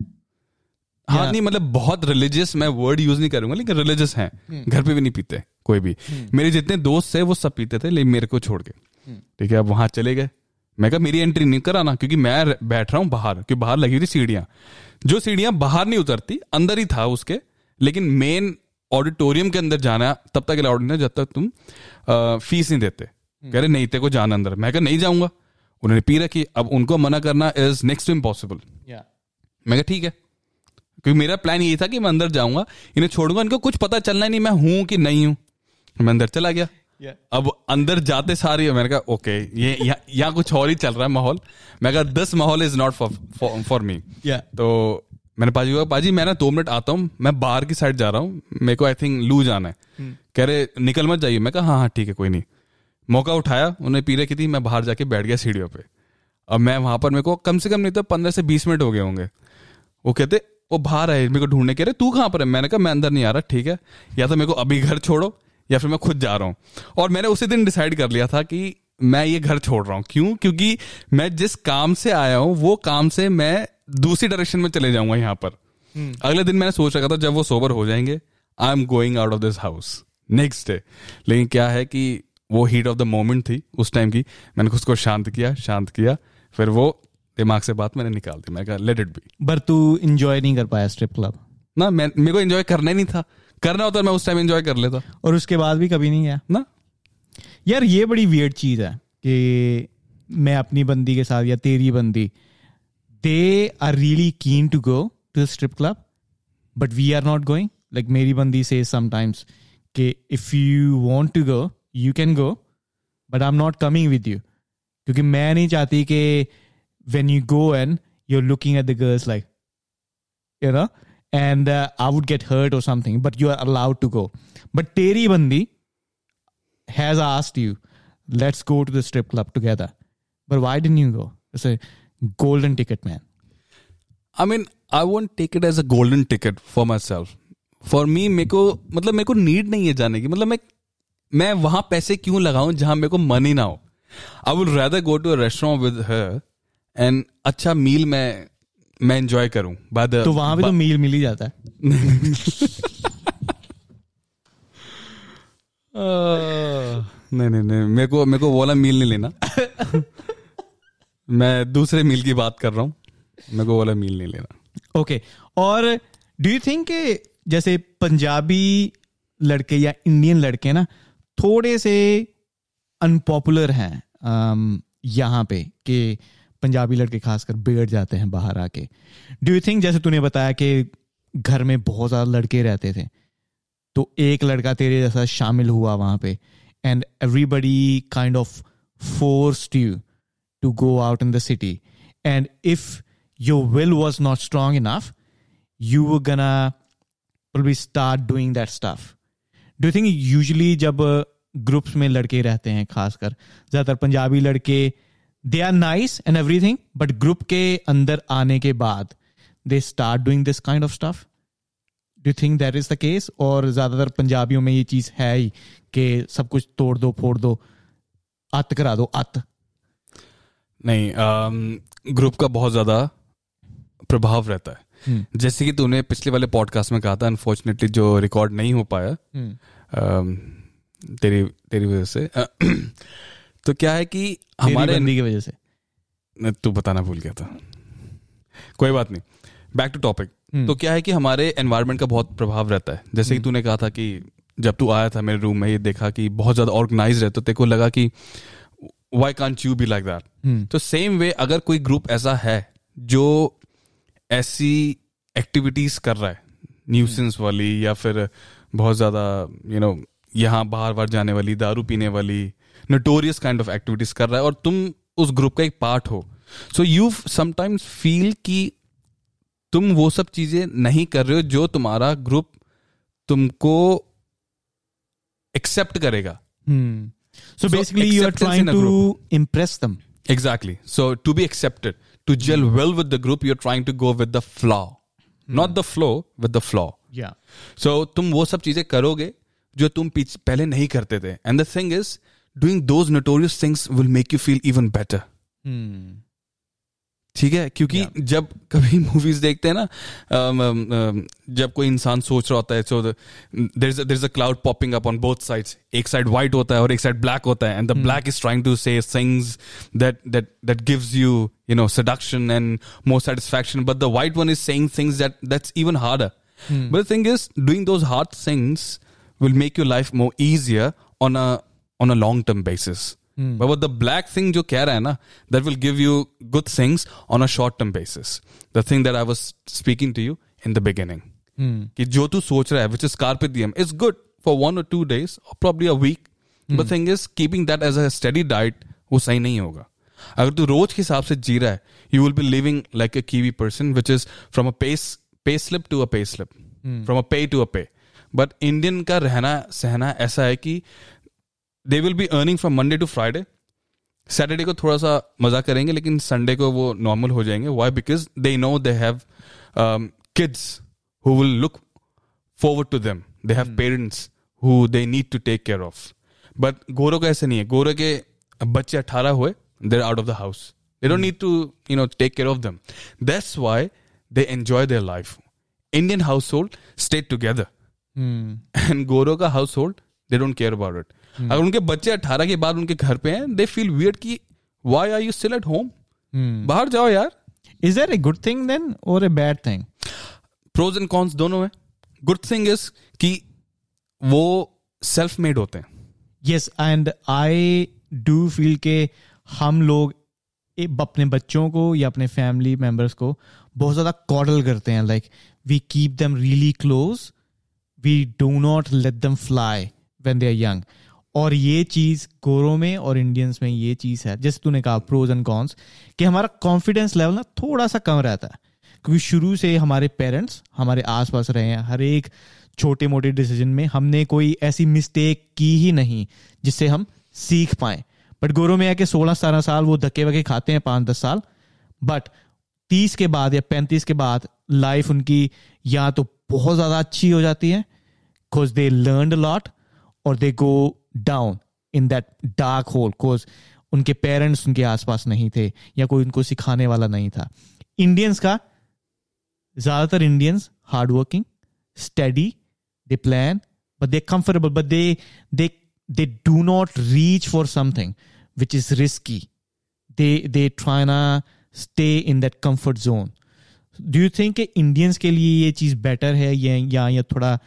हाँ नहीं मतलब बहुत रिलीजियस मैं वर्ड यूज़ नहीं करूँगा लेकिन रिलीजियस हैं। घर पे भी नहीं पीते कोई भी। मेरे जितने दोस्त थे वो सब पीते थे लेकिन मेरे को छोड़ के। ठीक है अब वहाँ चले गए। मैं कहा मेरी एंट्री नहीं कराना क्योंकि मैं बैठ रहा हूँ बाहर क्योंकि बाहर लगी हुई थी सीढ़ियाँ। जो सीढ़ियाँ बाहर नहीं उतरती अंदर ही था उसके लेकिन मेन ऑडिटोरियम के अंदर जाना तब तक अलाउड नहीं जब तक तुम आ, फ़ीस नहीं देते। कह रहे नहीं तेरे को जाना अंदर मैं कहा नहीं जाऊँगा। उन्होंने पी रखी अब उनको मना करना इज़ नेक्स्ट टू इम्पॉसिबल मैं कहा ठीक है। क्योंकि मेरा प्लान यही था कि मैं अंदर जाऊँगा इन्हें छोड़ूँगा इनको कुछ पता चलना नहीं मैं हूँ कि नहीं हूँ। मैं अंदर चला गया। Yeah. अब अंदर जाते सारे मैंने कहा ओके ये यहाँ कुछ और ही चल रहा है माहौल। मैं कहा दिस माहौल is not for for me तो मैंने पाजी को पाजी मैं ना दो मिनट आता हूँ मैं बाहर की साइड जा रहा हूँ मेरे को आई थिंक लू जाना है। कह रहे निकल मत जाइए। मैं कहा हाँ हाँ ठीक है कोई नहीं। मौका उठाया उन्हें पी रखी थी मैं बाहर जाके बैठ गया सीढ़ियों पे। अब मैं वहाँ पर मेरे को कम से कम नहीं तो पंद्रह से बीस मिनट हो गए होंगे। वो कहते वो बाहर आए मेरे को ढूँढने के रहे तू कहाँ पर है? मैंने कहा मैं अंदर नहीं आ रहा ठीक है। या तो मेरे को अभी घर छोड़ो या फिर मैं खुद जा रहा हूँ। और मैंने उसी दिन डिसाइड कर लिया था कि मैं ये घर छोड़ रहा हूँ। क्यों? क्योंकि मैं जिस काम से आया हूँ वो काम से मैं दूसरी डायरेक्शन में चले जाऊँगा यहाँ पर। अगले दिन मैंने सोच रखा था जब वो सोबर हो जाएँगे I am going out of this house next day लेकिन क्या है कि वो हीट ऑफ़ द मोमेंट थी उस टाइम की। मैंने खुद को शांत किया शांत किया फिर वो दिमाग से बात मैंने निकाल दी। मैं कहा लेट इट बी पर तू इंजॉय नहीं कर पाया स्ट्रिप क्लब ना मैं मेरे को एंजॉय करना ही नहीं था। करना होता मैं उस टाइम एंजॉय कर लेता। और उसके बाद भी कभी नहीं गया? ना। यार ये बड़ी वियर्ड चीज़ है कि मैं अपनी बंदी के साथ या तेरी बंदी they are really keen to go to strip club but we are not going like मेरी बंदी से समटाइम्स कि if you want to go you can go but I am not coming with you क्योंकि मैं नहीं चाहती कि when you go and you're looking at the girls like you know and uh, i would get hurt or something but you are allowed to go but teri bandi has asked you let's go to the strip club together but why didn't you go it's a golden ticket man. I mean I won't take it as a golden ticket for my myself me me को मतलब मेरे को नीड नहीं है जाने की। मतलब मैं मैं वहाँ पैसे क्यों लगाऊँ जहाँ मेरे को मन ही ना हो? I would rather go to restaurant with her and अच्छा मील मैं मैं एंजॉय करूँ। बाद तो वहाँ भी तो मील मिल ही जाता है। नहीं नहीं नहीं। मेरे को मेरे को वाला मील नहीं लेना। मैं दूसरे मील की बात कर रहा हूँ मेरे को वाला मील नहीं लेना ओके okay. और डू यू थिंक जैसे पंजाबी लड़के या इंडियन लड़के ना, थोड़े से अनपॉपुलर हैं यहाँ पे कि पंजाबी लड़के खासकर बिगड़ जाते हैं बाहर आके डू यू थिंक जैसे तूने बताया कि घर में बहुत ज़्यादा लड़के रहते थे तो एक लड़का तेरे जैसा शामिल हुआ वहाँ पे and everybody kind of force you to go out in the city. And if your will was not strong enough, you were gonna probably start doing that stuff. Do you think usually जब ग्रुप्स में लड़के रहते हैं खासकर ज़्यादातर पंजाबी लड़के they are nice and everything but group के अंदर आने के बाद they start doing this kind of stuff do think that is the case और ज़्यादातर पंजाबियों में ये चीज़ है ही कि सब कुछ तोड़ दो फोड़ दो अत करा दो अत नहीं ग्रुप का बहुत ज़्यादा प्रभाव रहता है। हम्म। जैसे कि तूने पिछले वाले पॉडकास्ट में कहा था अनफॉर्चुनेटली जो रिकॉर्ड नहीं हो पाया अम, तेरी तेरी वजह से। तो क्या है कि हमारे बंदी की वजह से। तू बताना भूल गया था। कोई बात नहीं। Back to topic hmm. तो क्या है कि हमारे एनवायरनमेंट का बहुत प्रभाव रहता है। जैसे कि तूने कहा था कि जब तू आया था मेरे रूम में ये देखा कि बहुत ज़्यादा ऑर्गेनाइज है तो तेरे को लगा कि why can't you be like that. तो सेम वे अगर कोई ग्रुप ऐसा है जो ऐसी एक्टिविटीज़ कर रहा है न्यूसेंस hmm. वाली या फिर बहुत ज़्यादा यू नो यहाँ बाहर बाहर जाने वाली दारू पीने वाली नोटोरियस काइंड ऑफ़ एक्टिविटीज़ कर रहा है और तुम उस ग्रुप का एक पार्ट हो सो यू समटाइम्स फील कि तुम वो सब चीज़ें नहीं कर रहे हो जो तुम्हारा ग्रुप तुमको एक्सेप्ट करेगा Hmm. So, So, basically, you are acceptance trying in a to impress them. Exactly. So to be accepted, to gel well with the group, you're trying to go with the flaw, not the flow, with the flaw. Yeah. So तुम वो सब चीजें करोगे जो तुम पीछ- पहले नहीं करते थे and the thing is doing those notorious things will make you feel even better Hmm. ठीक है क्योंकि जब कभी मूवीज़ देखते हैं ना अम, अम, अम, जब कोई इंसान सोच रहा होता है so there is a cloud popping up on both sides एक साइड व्हाइट होता है और एक साइड ब्लैक होता है and the black is trying to say things that that that gives you you know seduction and more satisfaction but the white one is saying things that that's even harder but the thing is doing those hard things will make your life more easier on a on a long term basis but what the black thing जो कह रहा है ना that will give you good things on a short term basis the thing that I was speaking to you in the beginning Hmm. कि जो तू सोच रहा है which is carpe diem is good for one or two days or probably a week but thing is keeping that as a steady diet वो सही नहीं होगा अगर तू रोज के हिसाब से जी रहा है you will be living like a kiwi person which is from a pay pay slip to a pay slip from a पे टू अ पे बट इंडियन का रहना सहना ऐसा है कि they will be earning from Monday to Friday Saturday को थोड़ा सा मज़ा करेंगे लेकिन संडे को वो नॉर्मल हो जाएँगे why because they know they have kids who will look forward to them. They have parents who they need to take care of. But गोरो का ऐसा नहीं है गोरो के बच्चे अठारह हुए they're out of the house. They don't need to, you know, take care of them. That's why they enjoy their life. Indian household stay together. Hmm. And गोरो का household they don't care about it. अगर उनके बच्चे अठारह के बाद उनके घर पे हैं they feel weird कि are you still at home? Hmm. बाहर जाओ यार। Is that a good thing then or a bad thing? Pros and cons दोनों है। गुड थिंग इज़ कि वो सेल्फ मेड होते हैं। Yes, and I do feel के हम लोग अपने बच्चों को या अपने फैमिली मेंबर्स को बहुत ज़्यादा कॉडल करते हैं। Like we keep them really close we do not let them fly when they are young और ये चीज़ गोरों में और इंडियंस में ये चीज़ है। जैसे तूने कहा प्रोज एंड कॉन्स कि हमारा कॉन्फिडेंस लेवल ना थोड़ा सा कम रहता है। क्योंकि शुरू से हमारे पेरेंट्स हमारे आसपास रहे हैं, हर एक छोटे मोटे डिसीज़न में हमने कोई ऐसी मिस्टेक की ही नहीं, जिससे हम सीख पाए। बट गोरों में है कि सोलह सतारह साल वो धक्के वके खाते हैं पाँच दस साल। बट तीस के बाद या पैंतीस के बाद लाइफ उनकी या तो बहुत ज़्यादा अच्छी हो जाती है बिकॉज़ दे लर्न लॉट और they go down in that dark hole cause उनके पेरेंट्स उनके आसपास नहीं थे, या कोई उनको सिखाने वाला नहीं था। इंडियंस का, ज़्यादातर Indians hardworking study they plan but they comfortable but they do not reach for something which is risky they they try ना stay in that comfort zone do you think Indians के लिए ये चीज़ बेटर है, या या थोड़ा,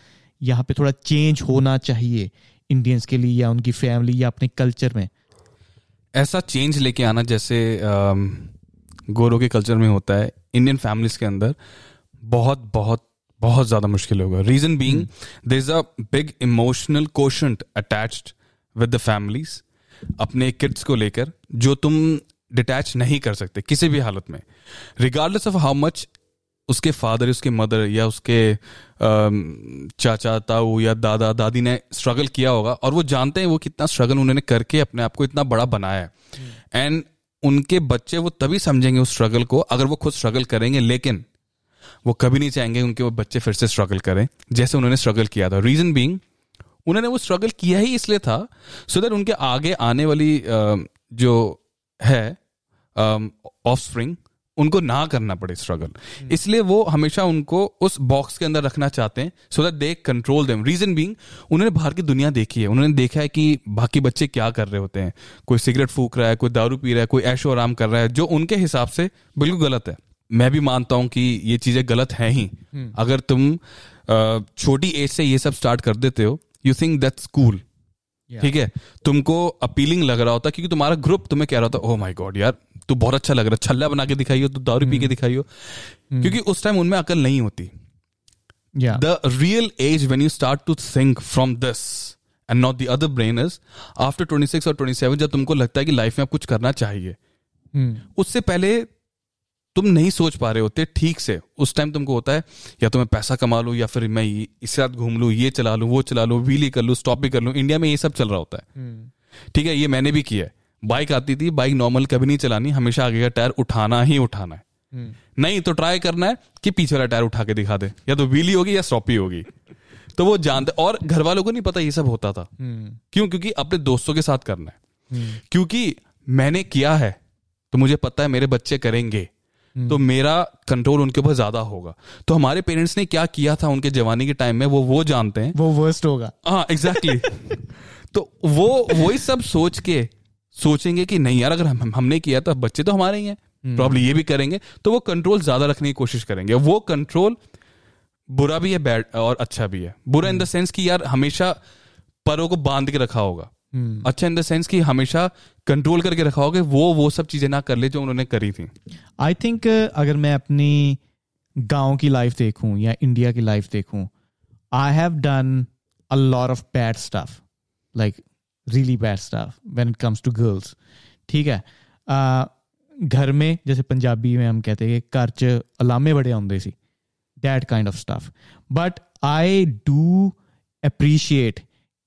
यहाँ पे थोड़ा चेंज होना चाहिए? इंडियंस के लिए या उनकी फैमिली या अपने कल्चर में? ऐसा चेंज लेके आना जैसे गोरों के कल्चर में होता है इंडियन फैमिलीज़ के अंदर बहुत बहुत बहुत ज़्यादा मुश्किल होगा। Reason being there is a big emotional quotient attached with the families अपने किड्स को लेकर जो तुम डिटैच नहीं कर सकते किसी भी हालत में। रिगार्डलेस ऑफ़ हाउ मच उसके फादर उसके मदर या उसके चाचा ताऊ या दादा दादी ने स्ट्रगल किया होगा और वो जानते हैं वो कितना स्ट्रगल उन्होंने करके अपने आप को इतना बड़ा बनाया है। एंड उनके बच्चे वो तभी समझेंगे उस स्ट्रगल को अगर वो खुद स्ट्रगल करेंगे लेकिन वो कभी नहीं चाहेंगे उनके वो बच्चे फिर से स्ट्रगल करें जैसे उन्होंने स्ट्रगल किया था। रीजन बींग उन्होंने वो स्ट्रगल किया ही इसलिए था सो दैट उनके आगे आने वाली जो है ऑफ़ स्प्रिंग उनको ना करना पड़े स्ट्रगल इसलिए वो हमेशा उनको उस बॉक्स के अंदर रखना चाहते हैं so that they control them reason being उन्होंने बाहर की दुनिया देखी है। उन्होंने देखा है कि बाकी बच्चे क्या कर रहे होते हैं। कोई सिगरेट फूक रहा है कोई दारू पी रहा है कोई ऐशो आराम कर रहा है जो उनके हिसाब से बिल्कुल गलत है। मैं भी मानता हूँ कि ये चीज़ें गलत हैं ही। अगर तुम छोटी एज से ये सब स्टार्ट कर देते हो यू थिंक दैट्स कूल ठीक है? तुमको अपीलिंग लग रहा होता क्योंकि तुम्हारा ग्रुप तुम्हें कह रहा होता ओह माय गॉड यार तू बहुत अच्छा लग रहा है। छल्ला बना के दिखाइयो तू दारू पी के दिखाइयो। क्योंकि उस टाइम उनमें अकल नहीं होती। The real age when you start to to from this end not not the other brain is after 26 और 27 जब तुमको लगता है कि लाइफ में अब कुछ करना चाहिए। उससे पहले तुम नहीं सोच पा रहे होते ठीक से। उस टाइम तुमको होता है या तो मैं पैसा कमा लूँ या फिर मैं इस रात घूम लूँ ये चला लूँ वो चला लूँ व्हीली कर लूँ स्टॉप भी कर लूँ। इंडिया में ये सब चल रहा होता है। ठीक है ये मैंने भी किया है। बाइक आती थी बाइक नॉर्मल कभी नहीं चलानी हमेशा आगे का टायर उठाना ही उठाना है। नहीं तो ट्राई करना है कि पीछे वाला टायर उठा के दिखा दे। या तो व्हीली होगी या स्टॉपी होगी। तो वो जानते और घर वालों को नहीं पता ये सब होता था। क्यों? क्योंकि अपने दोस्तों के साथ करना है। क्योंकि मैंने किया है तो मुझे पता है मेरे बच्चे करेंगे। तो मेरा कंट्रोल उनके ऊपर ज़्यादा होगा। तो हमारे पेरेंट्स ने क्या किया था उनके जवानी के टाइम में? वो वो जानते हैं। वो वर्स्ट होगा। हाँ एग्जैक्टली तो वो वही सब सोच के सोचेंगे कि नहीं यार अगर हम हमने किया तो बच्चे तो हमारे ही हैं। प्रॉब्लम ये भी करेंगे। तो वो कंट्रोल ज़्यादा रखने की कोशिश करेंगे। वो कंट्रोल बुरा भी है बैड और अच्छा भी है। बुरा इन द सेंस कि यार हमेशा परों को बाँध के रखा होगा। Hmm. अच्छा इन द सेंस कि हमेशा कंट्रोल करके रखा होगा वो वो सब चीज़ें ना कर ले जो उन्होंने करी थी। आई थिंक uh, अगर मैं अपनी गाँव की लाइफ देखूँ या इंडिया की लाइफ देखूँ I have done a lot of bad stuff like really bad stuff when it comes to girls ठीक है? Uh, घर में जैसे पंजाबी में हम कहते हैं घर च अलामे बड़े आते सी that kind of stuff but I do appreciate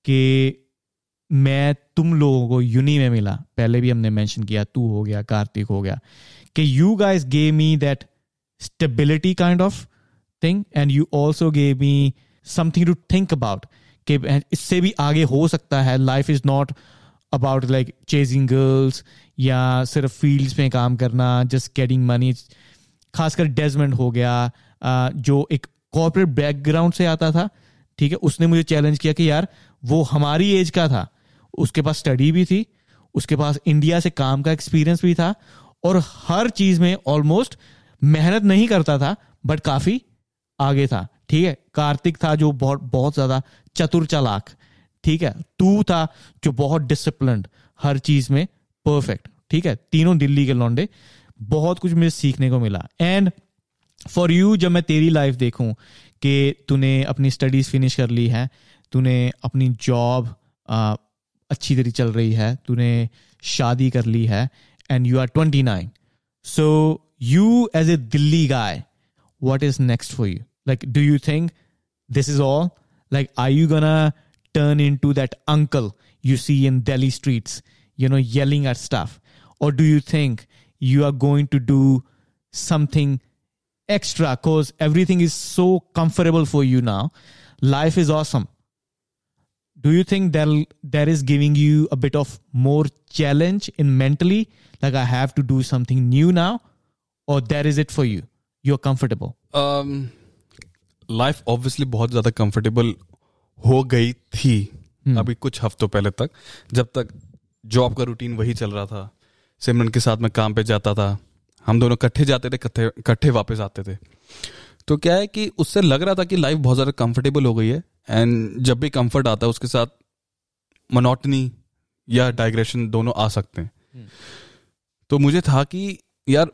के मैं तुम लोगों को यूनी में मिला। पहले भी हमने मेंशन किया, तू हो गया, कार्तिक हो गया। कि you guys gave me that stability kind of thing and you also gave me something to think about कि इससे भी आगे हो सकता है। Life is not about like chasing girls या सिर्फ़ फील्ड्स में काम करना जस्ट गेटिंग मनी खासकर डेजमेंट हो गया जो एक कॉर्पोरेट बैकग्राउंड से आता था, ठीक है? उसने मुझे चैलेंज किया कि यार, वो हमारी एज का था। उसके पास स्टडी भी थी, उसके पास इंडिया से काम का एक्सपीरियंस भी था और हर चीज़ में ऑलमोस्ट मेहनत नहीं करता था बट काफ़ी आगे था। ठीक है? कार्तिक था जो बहुत बहुत ज़्यादा चतुर चालाक। ठीक है? तू था जो बहुत डिसिप्लिन हर चीज़ में परफेक्ट ठीक है? तीनों दिल्ली के लौंडे। बहुत कुछ मुझे सीखने को मिला। एंड फॉर यू जब मैं तेरी लाइफ देखूँ कि तूने अपनी स्टडीज़ फिनिश कर ली है, तूने अपनी जॉब अच्छी तरीके चल रही है तूने शादी कर ली है and you are twenty nine so you as a Delhi guy what is next for you like do you think this is all like are you gonna turn into that uncle you see in delhi streets you know yelling at stuff or do you think you are going to do something extra because everything is so comfortable for you now life is awesome do you think that that is giving you a bit of more challenge in mentally? Like i have to do something new now? Or that is it for you? You're comfortable? Life obviously बहुत ज़्यादा कंफर्टेबल हो गई थी अभी कुछ हफ्तों पहले तक। जब तक जॉब का रूटीन वही चल रहा था सिमरन के साथ मैं काम पे जाता था हम दोनों इकट्ठे जाते थे इकट्ठे वापस आते थे। तो क्या है कि उससे लग रहा था कि लाइफ बहुत ज़्यादा कंफर्टेबल हो गई है एंड जब भी कंफर्ट आता है उसके साथ मोनोटनी या डाइग्रेशन दोनों आ सकते हैं। तो मुझे था कि यार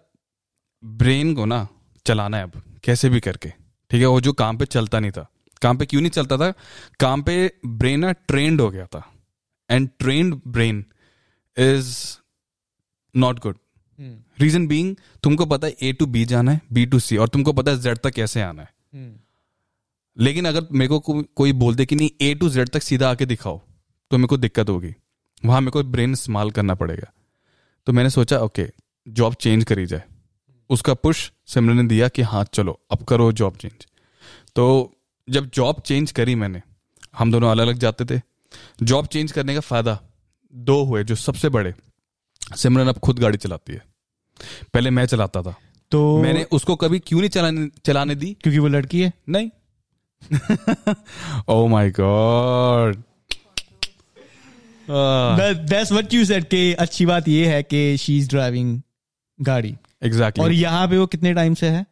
ब्रेन को ना चलाना है अब कैसे भी करके। ठीक है वो जो काम पे चलता नहीं था। काम पे क्यों नहीं चलता था? काम पे ब्रेन ना ट्रेंड हो गया था। And trained brain is not good reason being तुमको पता है ए टू बी जाना है बी टू सी और तुमको पता है जेड तक कैसे आना है। लेकिन अगर मेरे को को, कोई बोल दे कि नहीं ए टू जेड तक सीधा आके दिखाओ तो मेरे को दिक्कत होगी। वहाँ मेरे को ब्रेन इस्तेमाल करना पड़ेगा। तो मैंने सोचा ओके जॉब चेंज करी जाए। उसका पुश सिमरन ने दिया कि हाँ चलो अब करो जॉब चेंज तो जब जॉब चेंज करी मैंने हम दोनों अलग अलग जाते थे। जॉब चेंज करने का फ़ायदा दो हुए जो सबसे बड़े। सिमरन अब खुद गाड़ी चलाती है। पहले मैं चलाता था। तो मैंने उसको कभी क्यों नहीं चलाने चलाने दी? क्योंकि वो लड़की है? नहीं। ओ my god that's what you said कि अच्छी बात ये है कि शी इज़ ड्राइविंग गाड़ी और एग्जैक्टली यहाँ पे वो कितने टाइम से है?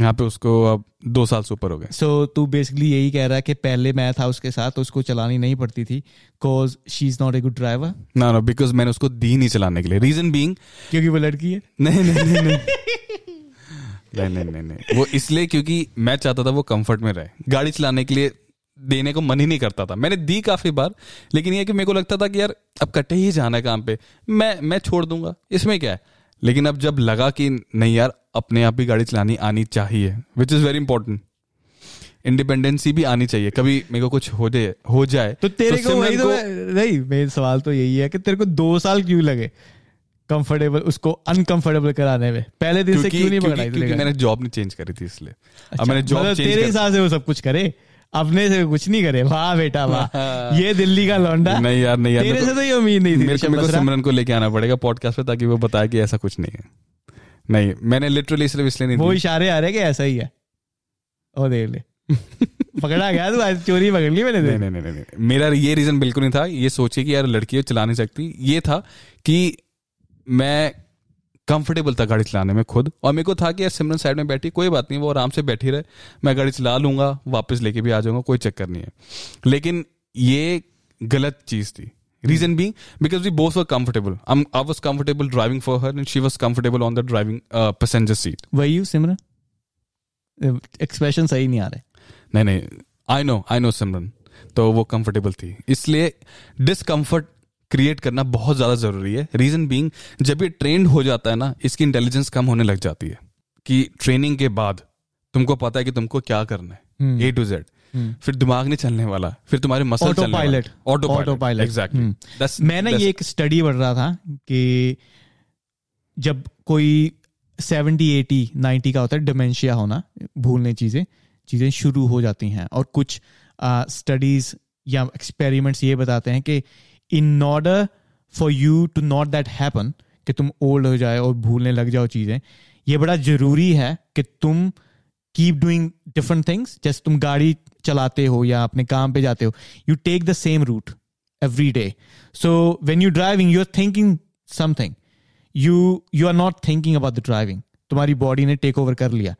यहाँ पे उसको अब दो साल से ऊपर हो गए। सो तू बेसिकली यही कह रहा है कि पहले मैं था उसके साथ तो उसको चलानी नहीं पड़ती थी cause she is not a good driver ना ना बिकॉज़ मैंने उसको दी नहीं चलाने के लिए। रीजन बीइंग क्योंकि वो लड़की है। नहीं नहीं नहीं नहीं। नहीं नहीं नहीं नहीं। वो इसलिए क्योंकि मैं चाहता था वो कंफर्ट में रहे। गाड़ी चलाने के लिए देने को मन ही नहीं करता था। मैंने दी काफ़ी बार लेकिन ये कि मेरे को लगता था कि यार अब कटे ही जाना है काम पे। मैं मैं छोड़ दूँगा। इसमें क्या है? लेकिन अब जब लगा कि नहीं यार अपने आप भी गाड़ी चलानी आनी चाहिए which is very important independency भी आनी चाहिए। कभी मेरे को कुछ हो जाए हो जाए तो तेरे तो को वही तो नहीं मेरा सवाल तो यही है कि तेरे को दो साल क्यों लगे? कंफर्टेबल उसको अनकंफर्टेबल कराने में। पहले दिन से क्यों नहीं पकड़ाई क्योंकि मैंने जॉब नहीं चेंज करी थी इसलिए। अच्छा, अब मैंने जॉब मतलब चेंज तेरे हिसाब से वो सब कुछ करे? अपने से कुछ नहीं करे? वाह बेटा वाह। ये दिल्ली का लौंडा। नहीं यार नहीं यार तेरे से तो ये उम्मीद नहीं थी मेरे को। सिमरन को लेके आना पड़ेगा पॉडकास्ट पे ताकि वो बताए कि ऐसा कुछ नहीं है। नहीं मैंने लिटरली सिर्फ़ इसलिए नहीं वो इशारे आ रहे कि ऐसा ही है। ओ देख ले। पकड़ा गया तू आज चोरी पकड़ ली मैंने नहीं नहीं नहीं। मेरा ये रीजन बिल्कुल नहीं था। ये सोचे कि यार लड़की चला नहीं सकती। ये था कि मैं कंफर्टेबल था गाड़ी चलाने में खुद। और मेरे को था कि यार सिमरन साइड में बैठी कोई बात नहीं वो आराम से बैठी रहे। मैं गाड़ी चला लूँगा वापस लेके भी आ जाऊँगा कोई चक्कर नहीं है। लेकिन ये गलत चीज़ थी। Reason be because we both were comfortable I was comfortable driving for her and she was comfortable on the driving passenger seat वही हूँ सिमरन एक्सप्रेशन सही नहीं आ रहे। नहीं नहीं. आई नो आई नो सिमरन तो वो कंफर्टेबल थी। इसलिए डिसकंफर्ट क्रिएट करना बहुत ज़्यादा ज़रूरी है। रीजन बीइंग जब ये ट्रेंड हो जाता है ना इसकी इंटेलिजेंस कम होने लग जाती है कि ट्रेनिंग के बाद तुमको पता है कि तुमको क्या करना। है। ए टू जेड फिर दिमाग नहीं चलने वाला फिर तुम्हारे muscle auto pilot auto auto pilot exactly मैं ना ये एक स्टडी पढ़ रहा था कि जब कोई सेवेंटी एटी नाइन्टी का होता है डिमेंशिया होना भूलने चीज़ें चीज़ें शुरू हो जाती हैं और कुछ स्टडीज़ या एक्सपेरिमेंट्स ये बताते हैं कि in order for you to not that happen कि तुम ओल्ड हो जाए और भूलने लग जाओ चीज़ें ये बड़ा ज़रूरी है कि तुम कीप डूइंग डिफरेंट थिंग्स जैसे तुम गाड़ी चलाते हो या अपने काम पे जाते हो you take the same route every day. So when you're driving, you're thinking something. You you are not thinking about the driving तुम्हारी बॉडी ने टेक ओवर कर लिया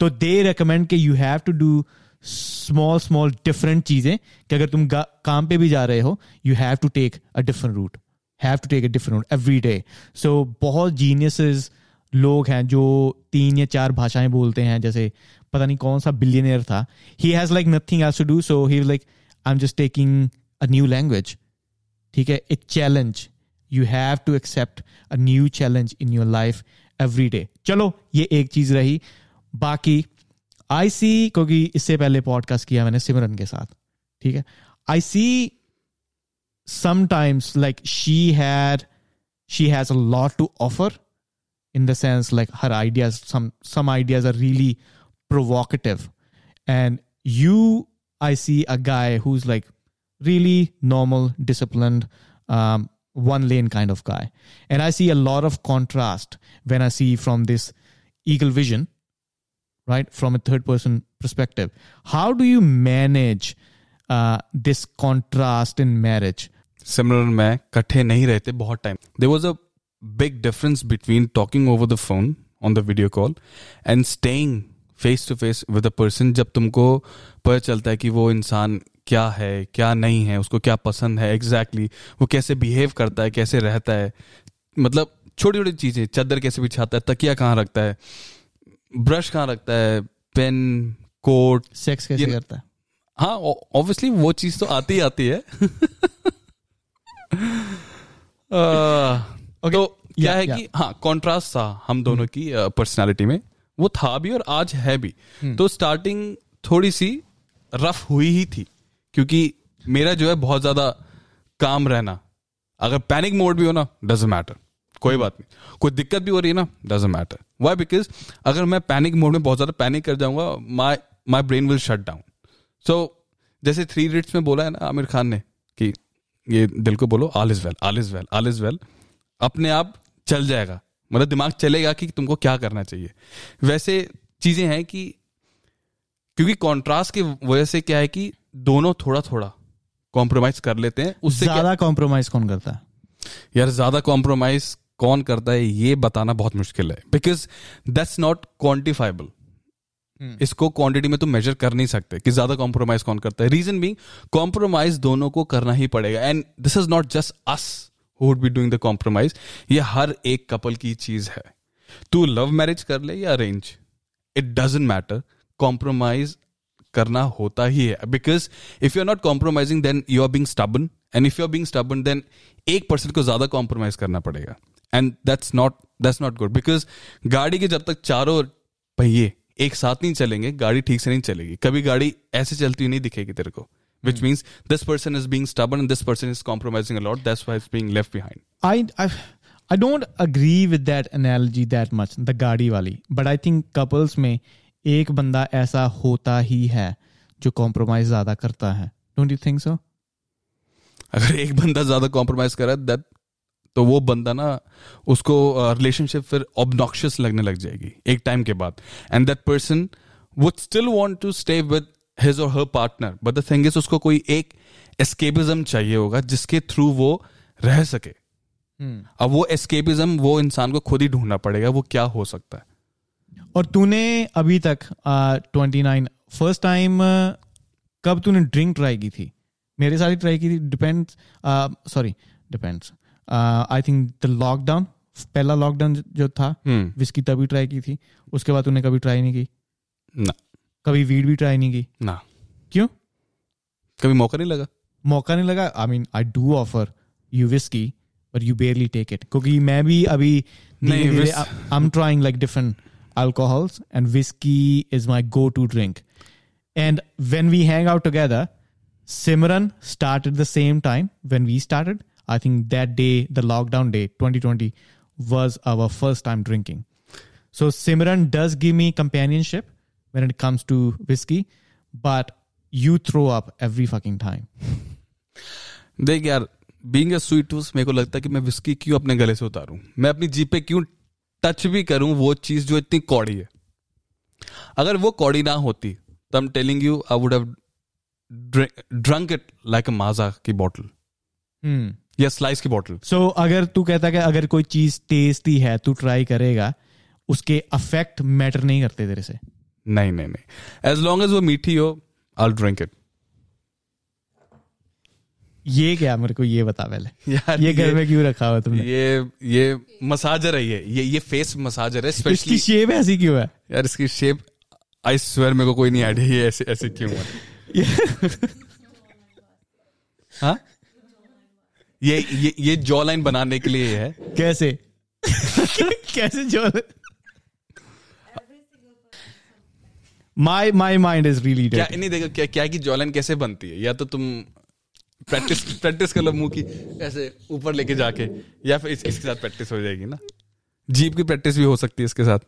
तो दे रिकमेंड कि you have to do small small different चीज़ें कि अगर तुम काम पे भी जा रहे हो you have to take a different route have to take a different route every day so बहुत जीनियसेस लोग हैं जो तीन या चार भाषाएँ बोलते हैं, जैसे पता नहीं कौन सा बिलियनियर था। He has like nothing else to do so he like I am just taking a new language ठीक है? एक challenge you have to accept a new challenge in your life every day चलो, ये एक चीज़ रही। बाकी आई सी क्योंकि इससे पहले पॉडकास्ट किया मैंने सिमरन के साथ ठीक है आई सी sometimes like she had she has a lot to offer in the sense like her ideas some some ideas are really provocative and you i see a guy who's like really normal disciplined um, one lane kind of guy and i see a lot of contrast when i see from this eagle vision right from a third person perspective. How do you manage uh, this contrast in marriage? सिमरन मैं इकट्ठे नहीं रहते बहुत time there was a big difference between talking over the phone on the video call and staying face to face with a person जब तुमको पता चलता है कि वो इंसान क्या है क्या नहीं है उसको क्या पसंद है एग्जैक्टली exactly, वो कैसे बिहेव करता है कैसे रहता है मतलब छोटी छोटी चीज़ें चादर कैसे बिछाता है तकिया कहाँ रखता है ब्रश कहाँ रखता है? पेन कोट सेक्स कैसे करता है? हाँ ऑब्वियसली वो चीज़ तो आती ही आती है। आ, तो क्या Yeah, है yeah. कि हाँ कॉन्ट्रास्ट था हम दोनों की पर्सनालिटी में। वो था भी और आज है भी। तो स्टार्टिंग थोड़ी सी रफ हुई ही थी क्योंकि मेरा जो है बहुत ज़्यादा काम रहना। अगर पैनिक मोड भी हो ना डजेंट मैटर कोई बात नहीं। कोई दिक्कत भी हो रही है ना डजेंट मैटर वाई बिकॉज़ अगर मैं पैनिक मोड में बहुत ज़्यादा पैनिक कर जाऊँगा my my brain will shut down so जैसे थ्री इडियट्स में बोला है ना आमिर खान ने कि ये दिल को बोलो all is well all is well all is well अपने आप चल जाएगा। मतलब दिमाग चलेगा कि तुमको क्या करना चाहिए। वैसे चीज़ें हैं कि क्योंकि कॉन्ट्रास्ट की वजह से क्या है कि दोनों थोड़ा थोड़ा कॉम्प्रोमाइज कर लेते हैं। उससे ज़्यादा कॉम्प्रोमाइज कौन करता है? यार ज़्यादा कॉम्प्रोमाइज कौन करता है ये बताना बहुत मुश्किल है। बिकॉज़ दैट्स नॉट क्वांटिफाइबल इसको क्वांटिटी में तुम मेजर कर नहीं सकते कि ज़्यादा कॉम्प्रोमाइज कौन करता है। रीजन भी कॉम्प्रोमाइज दोनों को करना ही पड़ेगा। And this is not just us who would be doing the compromise ये हर एक कपल की चीज़ है। तू लव मैरिज कर ले या arrange it doesn't matter compromise करना होता ही है। Because if you are not compromising then you are being stubborn and if you are being stubborn then एक पर्सन को ज़्यादा कॉम्प्रोमाइज करना पड़ेगा। And that's not that's not good because गाड़ी के जब तक चारों पहिए एक साथ नहीं चलेंगे गाड़ी ठीक से नहीं चलेगी कभी गाड़ी ऐसे चलती हुई नहीं दिखेगी तेरे को which means this person is being stubborn and this person is compromising a lot that's why it's being left behind I, I I don't agree with that analogy that much, the गाड़ी वाली. But I think couples में एक बंदा ऐसा होता ही है जो कॉम्प्रोमाइज ज़्यादा करता है. Don't you think so? अगर एक बंदा ज़्यादा कॉम्प्रोमाइज करे दैट तो वो बंदा ना उसको रिलेशनशिप फिर ऑब्नॉक्शियस लगने लग जाएगी एक टाइम के बाद। And that person would still want to stay with his or her partner but the thing is उसको कोई एक एस्केपिज्म चाहिए होगा जिसके थ्रू वो रह सके। अब वो एस्केपिज्म वो इंसान को खुद ही ढूंढना पड़ेगा वो क्या हो सकता है। और तूने अभी तक ट्वेंटी नाइन फ़र्स्ट टाइम कब तूने ड्रिंक ट्राई की थी? मेरे साथ ही ट्राई की थी depends sorry depends I think the lockdown पहला लॉकडाउन जो था हम्म विस्की तभी ट्राई की थी उसके बाद तूने कभी ट्राई नहीं की? ना। कभी वीड भी ट्राई नहीं की? ना। क्यों? कभी मौका नहीं लगा? मौका नहीं लगा? I mean I do offer you whisky but you barely take it क्योंकि मैं भी अभी नहीं, धीरे whis- I am trying like different alcohols and whiskey is my go-to drink. And when we hang out together simran started the same time when we started. i think that day the lockdown day 2020 was our first time drinking so simran does give me companionship when it comes to whiskey but you throw up every fucking time देख यार बींग अ स्वीट टूथ मेरे को लगता है कि मैं विस्की क्यों अपने गले से उतारूं मैं अपनी जीप पे क्यों टच भी करूं वो चीज जो इतनी कौड़ी है अगर वो कौड़ी ना होती तो I'm telling you I would have drunk it like a Maaza की बॉटल hmm. या स्लाइस की बॉटल सो अगर तू कहता कि अगर कोई चीज़ टेस्टी है तू ट्राई करेगा उसके अफेक्ट मैटर नहीं करते तेरे से। नहीं नहीं नहीं। एज लॉन्ग एज वो मीठी हो आई ड्रिंक इट ये क्या मेरे को ये बता पहले? यार ये घर में क्यों रखा हुआ तुमने? ये ये मसाजर है ये। ये ये फेस मसाजर है इसकी स्पेशली शेप ऐसी क्यों है? यार इसकी शेप आई स्वेयर मेरे को कोई नहीं आइडिया ये ऐसे ऐसे क्यों है। हाँ? ये ये ये जॉ लाइन बनाने के लिए है। कैसे? कैसे जो my my mind is really क्या नहीं देखो क्या क्या की जॉ लाइन कैसे बनती है? या तो तुम प्रैक्टिस प्रैक्टिस कर लो मुँह की ऐसे ऊपर लेके जाके या फिर इस, इसके साथ प्रैक्टिस हो जाएगी ना। जीप की प्रैक्टिस भी हो सकती है इसके साथ।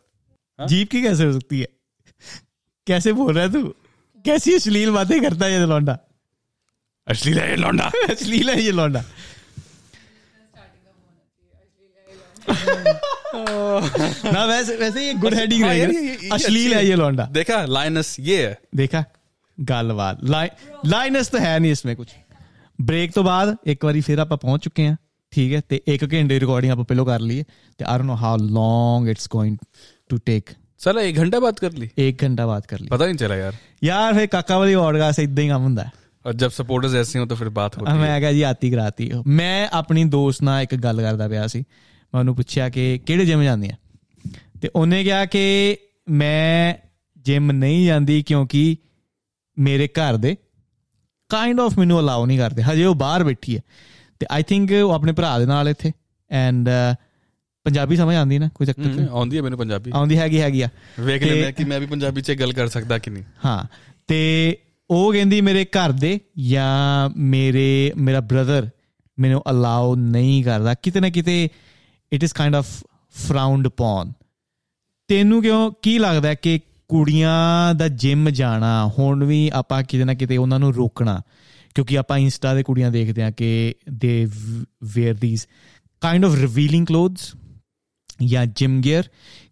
हा? जीप की कैसे हो सकती है? कैसे बोल रहा है तू? कैसी अश्लील बातें करता है ये लौंडा? अश्लील है ये लौंडा। अश्लील है ये लौंडा। ना वैसे वैसे ये गुड हेडिंग हाँ यार, रही ये- ये- है ये अश्लील अच्छी है ये लौंडा देखा लाइनस ये है देखा ਗੱਲਬਾਤ ਲਾਈਨਸ ਤਾਂ ਹੈ ਨਹੀਂ ਇਸਮੇ ਕੁਝ ਬ੍ਰੇਕ ਤੋਂ ਬਾਅਦ ਇੱਕ ਵਾਰੀ ਫਿਰ ਆਪਾਂ ਪਹੁੰਚ ਚੁੱਕੇ ਹਾਂ ਠੀਕ ਹੈ ਤੇ 1 ਘੰਟੇ ਦੀ ਰਿਕਾਰਡਿੰਗ ਆਪਾਂ ਪਹਿਲਾਂ ਕਰ ਲਈਏ ਤੇ I don't know how long it's going to take चला एक घंटा बात कर ली 1 ਘੰਟਾ ਬਾਅਦ ਕਰ ਲਈ पता नहीं चला यार ਯਾਰ ਫੇ ਕਾਕਾ ਵਾਲੀ ਪੋਡਕਾਸਟ ਇਦਾਂ ਹੀ ਕੰਮ ਹੁੰਦਾ ਹੈ और जब सपोर्टर्स ऐसे हो तो फिर बात होती है ਮੈਂ ਕਿਹਾ ਜੀ ਆਤੀ ਕਰਾਤੀ ਮੈਂ ਆਪਣੀ ਦੋਸਤ ਨਾਲ ਇੱਕ ਗੱਲ ਕਰਦਾ ਪਿਆ ਸੀ ਮੈਂ ਉਹਨੂੰ ਪੁੱਛਿਆ ਕਿ ਕਿਹੜੇ ਜਿਮ ਜਾਂਦੀ ਆ? ਤੇ ਉਹਨੇ ਕਿਹਾ ਕਿ ਮੈਂ ਜਿਮ ਨਹੀਂ ਜਾਂਦੀ ਕਿਉਂਕਿ ਮੇਰੇ ਘਰ ਦੇ ਕਾਈਂਡ ਆਫ ਮੈਨੂੰ ਅਲਾਉ ਨਹੀਂ ਕਰਦੇ। ਹਜੇ ਉਹ ਬਾਹਰ ਬੈਠੀ ਹੈ ਤੇ ਆਈ ਥਿੰਕ ਉਹ ਆਪਣੇ ਭਰਾ ਦੇ ਨਾਲ ਇੱਥੇ। ਐਂਡ ਪੰਜਾਬੀ ਸਮਝ ਆਉਂਦੀ ਨਾ ਕੋਈ ਚੱਕਰ ਹਮ, ਆਉਂਦੀ ਹੈ ਮੈਨੂੰ ਪੰਜਾਬੀ। ਆਉਂਦੀ ਹੈਗੀ ਹੈਗੀ ਆ। ਵੇਖ ਲੈਂਦੇ ਕਿ ਮੈਂ ਵੀ ਪੰਜਾਬੀ 'ਚ ਗੱਲ ਕਰ ਸਕਦਾ ਕਿ ਨਹੀਂ? ਹਾਂ। ਤੇ ਉਹ ਕਹਿੰਦੀ ਮੇਰੇ ਘਰ ਦੇ ਜਾਂ ਮੇਰੇ ਮੇਰਾ ਬ੍ਰਦਰ ਮੈਨੂੰ ਅਲਾਉ ਨਹੀਂ ਕਰਦਾ। ਕਿਤੇ ਨਾ ਕਿਤੇ it is kind of frowned upon ਤੈਨੂੰ ਕਿਉਂ, ਕੀ ਲੱਗਦਾ ਕਿ ਕੁੜੀਆਂ ਦਾ ਜਿਮ ਜਾਣਾ, ਹੁਣ ਵੀ ਆਪਾਂ ਕਿਤੇ ਨਾ ਕਿਤੇ ਉਹਨਾਂ ਨੂੰ ਰੋਕਣਾ? ਕਿਉਂਕਿ ਆਪਾਂ ਇੰਸਟਾ ਦੇ ਕੁੜੀਆਂ ਦੇਖਦੇ ਆ ਕਿ they wear these kind of revealing clothes ਜਾਂ ਜਿਮ ਗੇਅਰ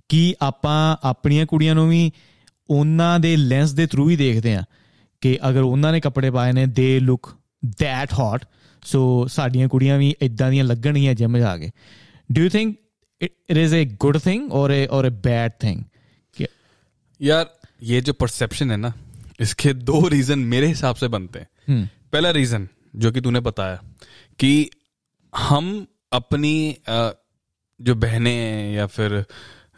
ਕੀ ਆਪਾਂ ਆਪਣੀਆਂ ਕੁੜੀਆਂ ਨੂੰ ਵੀ ਉਹਨਾਂ ਦੇ ਲੈਂਸ ਦੇ ਥਰੂ ਹੀ ਦੇਖਦੇ ਆ ਕਿ ਅਗਰ ਉਹਨਾਂ ਨੇ ਕੱਪੜੇ ਪਾਏ ਨੇ ਦੇ ਲੁੱਕ ਦੈਟ ਹੌਟ ਸੋ ਸਾਡੀਆਂ ਕੁੜੀਆਂ ਵੀ ਇਦਾਂ ਦੀਆਂ ਲੱਗਣਗੀਆਂ ਜਿਮ ਜਾ ਕੇ। Do you think it is a good thing or a or A bad thing यार ये जो परसेप्शन है ना इसके दो रीजन मेरे हिसाब से बनते हैं। hmm. पहला रीजन जो कि तूने बताया कि हम अपनी जो बहनें या फिर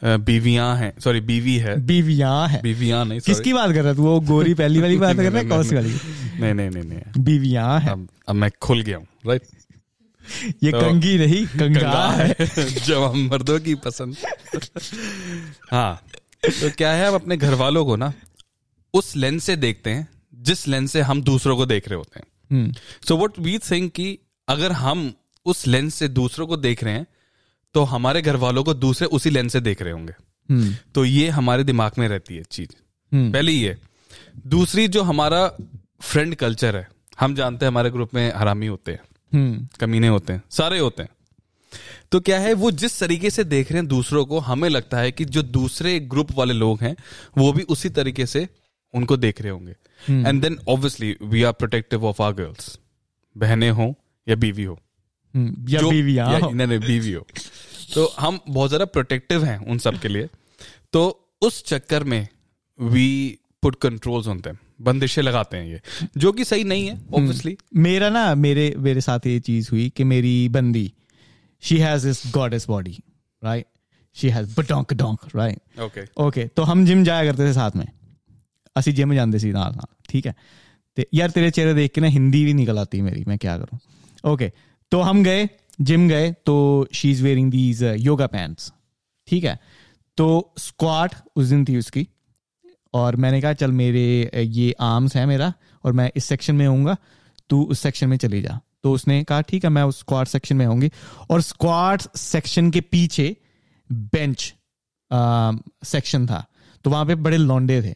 बीवियाँ हैं सॉरी बीवी है। बीवियाँ है। बीवियाँ नहीं किसकी बात कर रहा तू वो गोरी पहली वाली बात कर रहा है कौन सी वाली? नहीं नहीं नहीं नहीं। बीवियाँ है। अब मैं खुल गया हूँ राइट ये तो- कंगी नहीं कंगा कंगा है। जवान मर्दों की पसंद। हाँ तो क्या है हम अपने घर वालों को ना उस लेंस से देखते हैं जिस लेंस से हम दूसरों को देख रहे होते हैं। सो वट वी थिंक कि अगर हम उस लेंस से दूसरों को देख रहे हैं तो हमारे घर वालों को दूसरे उसी लेंस से देख रहे होंगे। हम्म, तो ये हमारे दिमाग में रहती है चीज़। हम्म, पहली ये दूसरी जो हमारा फ्रेंड कल्चर है हम जानते हैं हमारे ग्रुप में हरामी होते हैं। कमीने होते हैं सारे होते हैं। तो क्या है वो जिस तरीके से देख रहे हैं दूसरों को हमें लगता है कि जो दूसरे ग्रुप वाले लोग हैं वो भी उसी तरीके से उनको देख रहे होंगे। And then obviously we are protective of our girls बहने हो या बीवी हो। हम्म, या बीवियाँ या-। नहीं नहीं बीवी हो। तो हम बहुत ज़्यादा प्रोटेक्टिव हैं उन सब के लिए। तो उस चक्कर में we put controls on them बंदिशें लगाते हैं ये जो कि सही नहीं है ऑब्वियसली मेरा ना मेरे मेरे साथ ये चीज हुई कि मेरी बंदी she has this goddess body right she has badonkadonk right okay okay तो हम जिम जाया करते थे साथ में ਅਸੀਂ ਜਿਮ ਜਾਂਦੇ ਸੀ ਨਾਲ ਨਾਲ ਠੀਕ ਹੈ ਤੇ ਯਾਰ ਤੇਰੇ ਚਿਹਰੇ ਦੇਖ ਕੇ ਨਾ ਹਿੰਦੀ ਵੀ ਨਿਕਲ ਆਤੀ मेरी मैं क्या करूं ओके तो हम गए जिम गए तो she is wearing these yoga pants ठीक है तो स्क्वाट उस दिन थी उसकी और मैंने कहा, चल मेरे, ये आर्म्स है मेरा और मैं इस सेक्शन में होऊँगा, तू उस सेक्शन में चली जा। तो उसने कहा, ठीक है, मैं उस स्क्वाड सेक्शन में होंगी। और स्क्वाड सेक्शन के पीछे बेंच सेक्शन था। तो वहाँ पे बड़े लौंडे थे।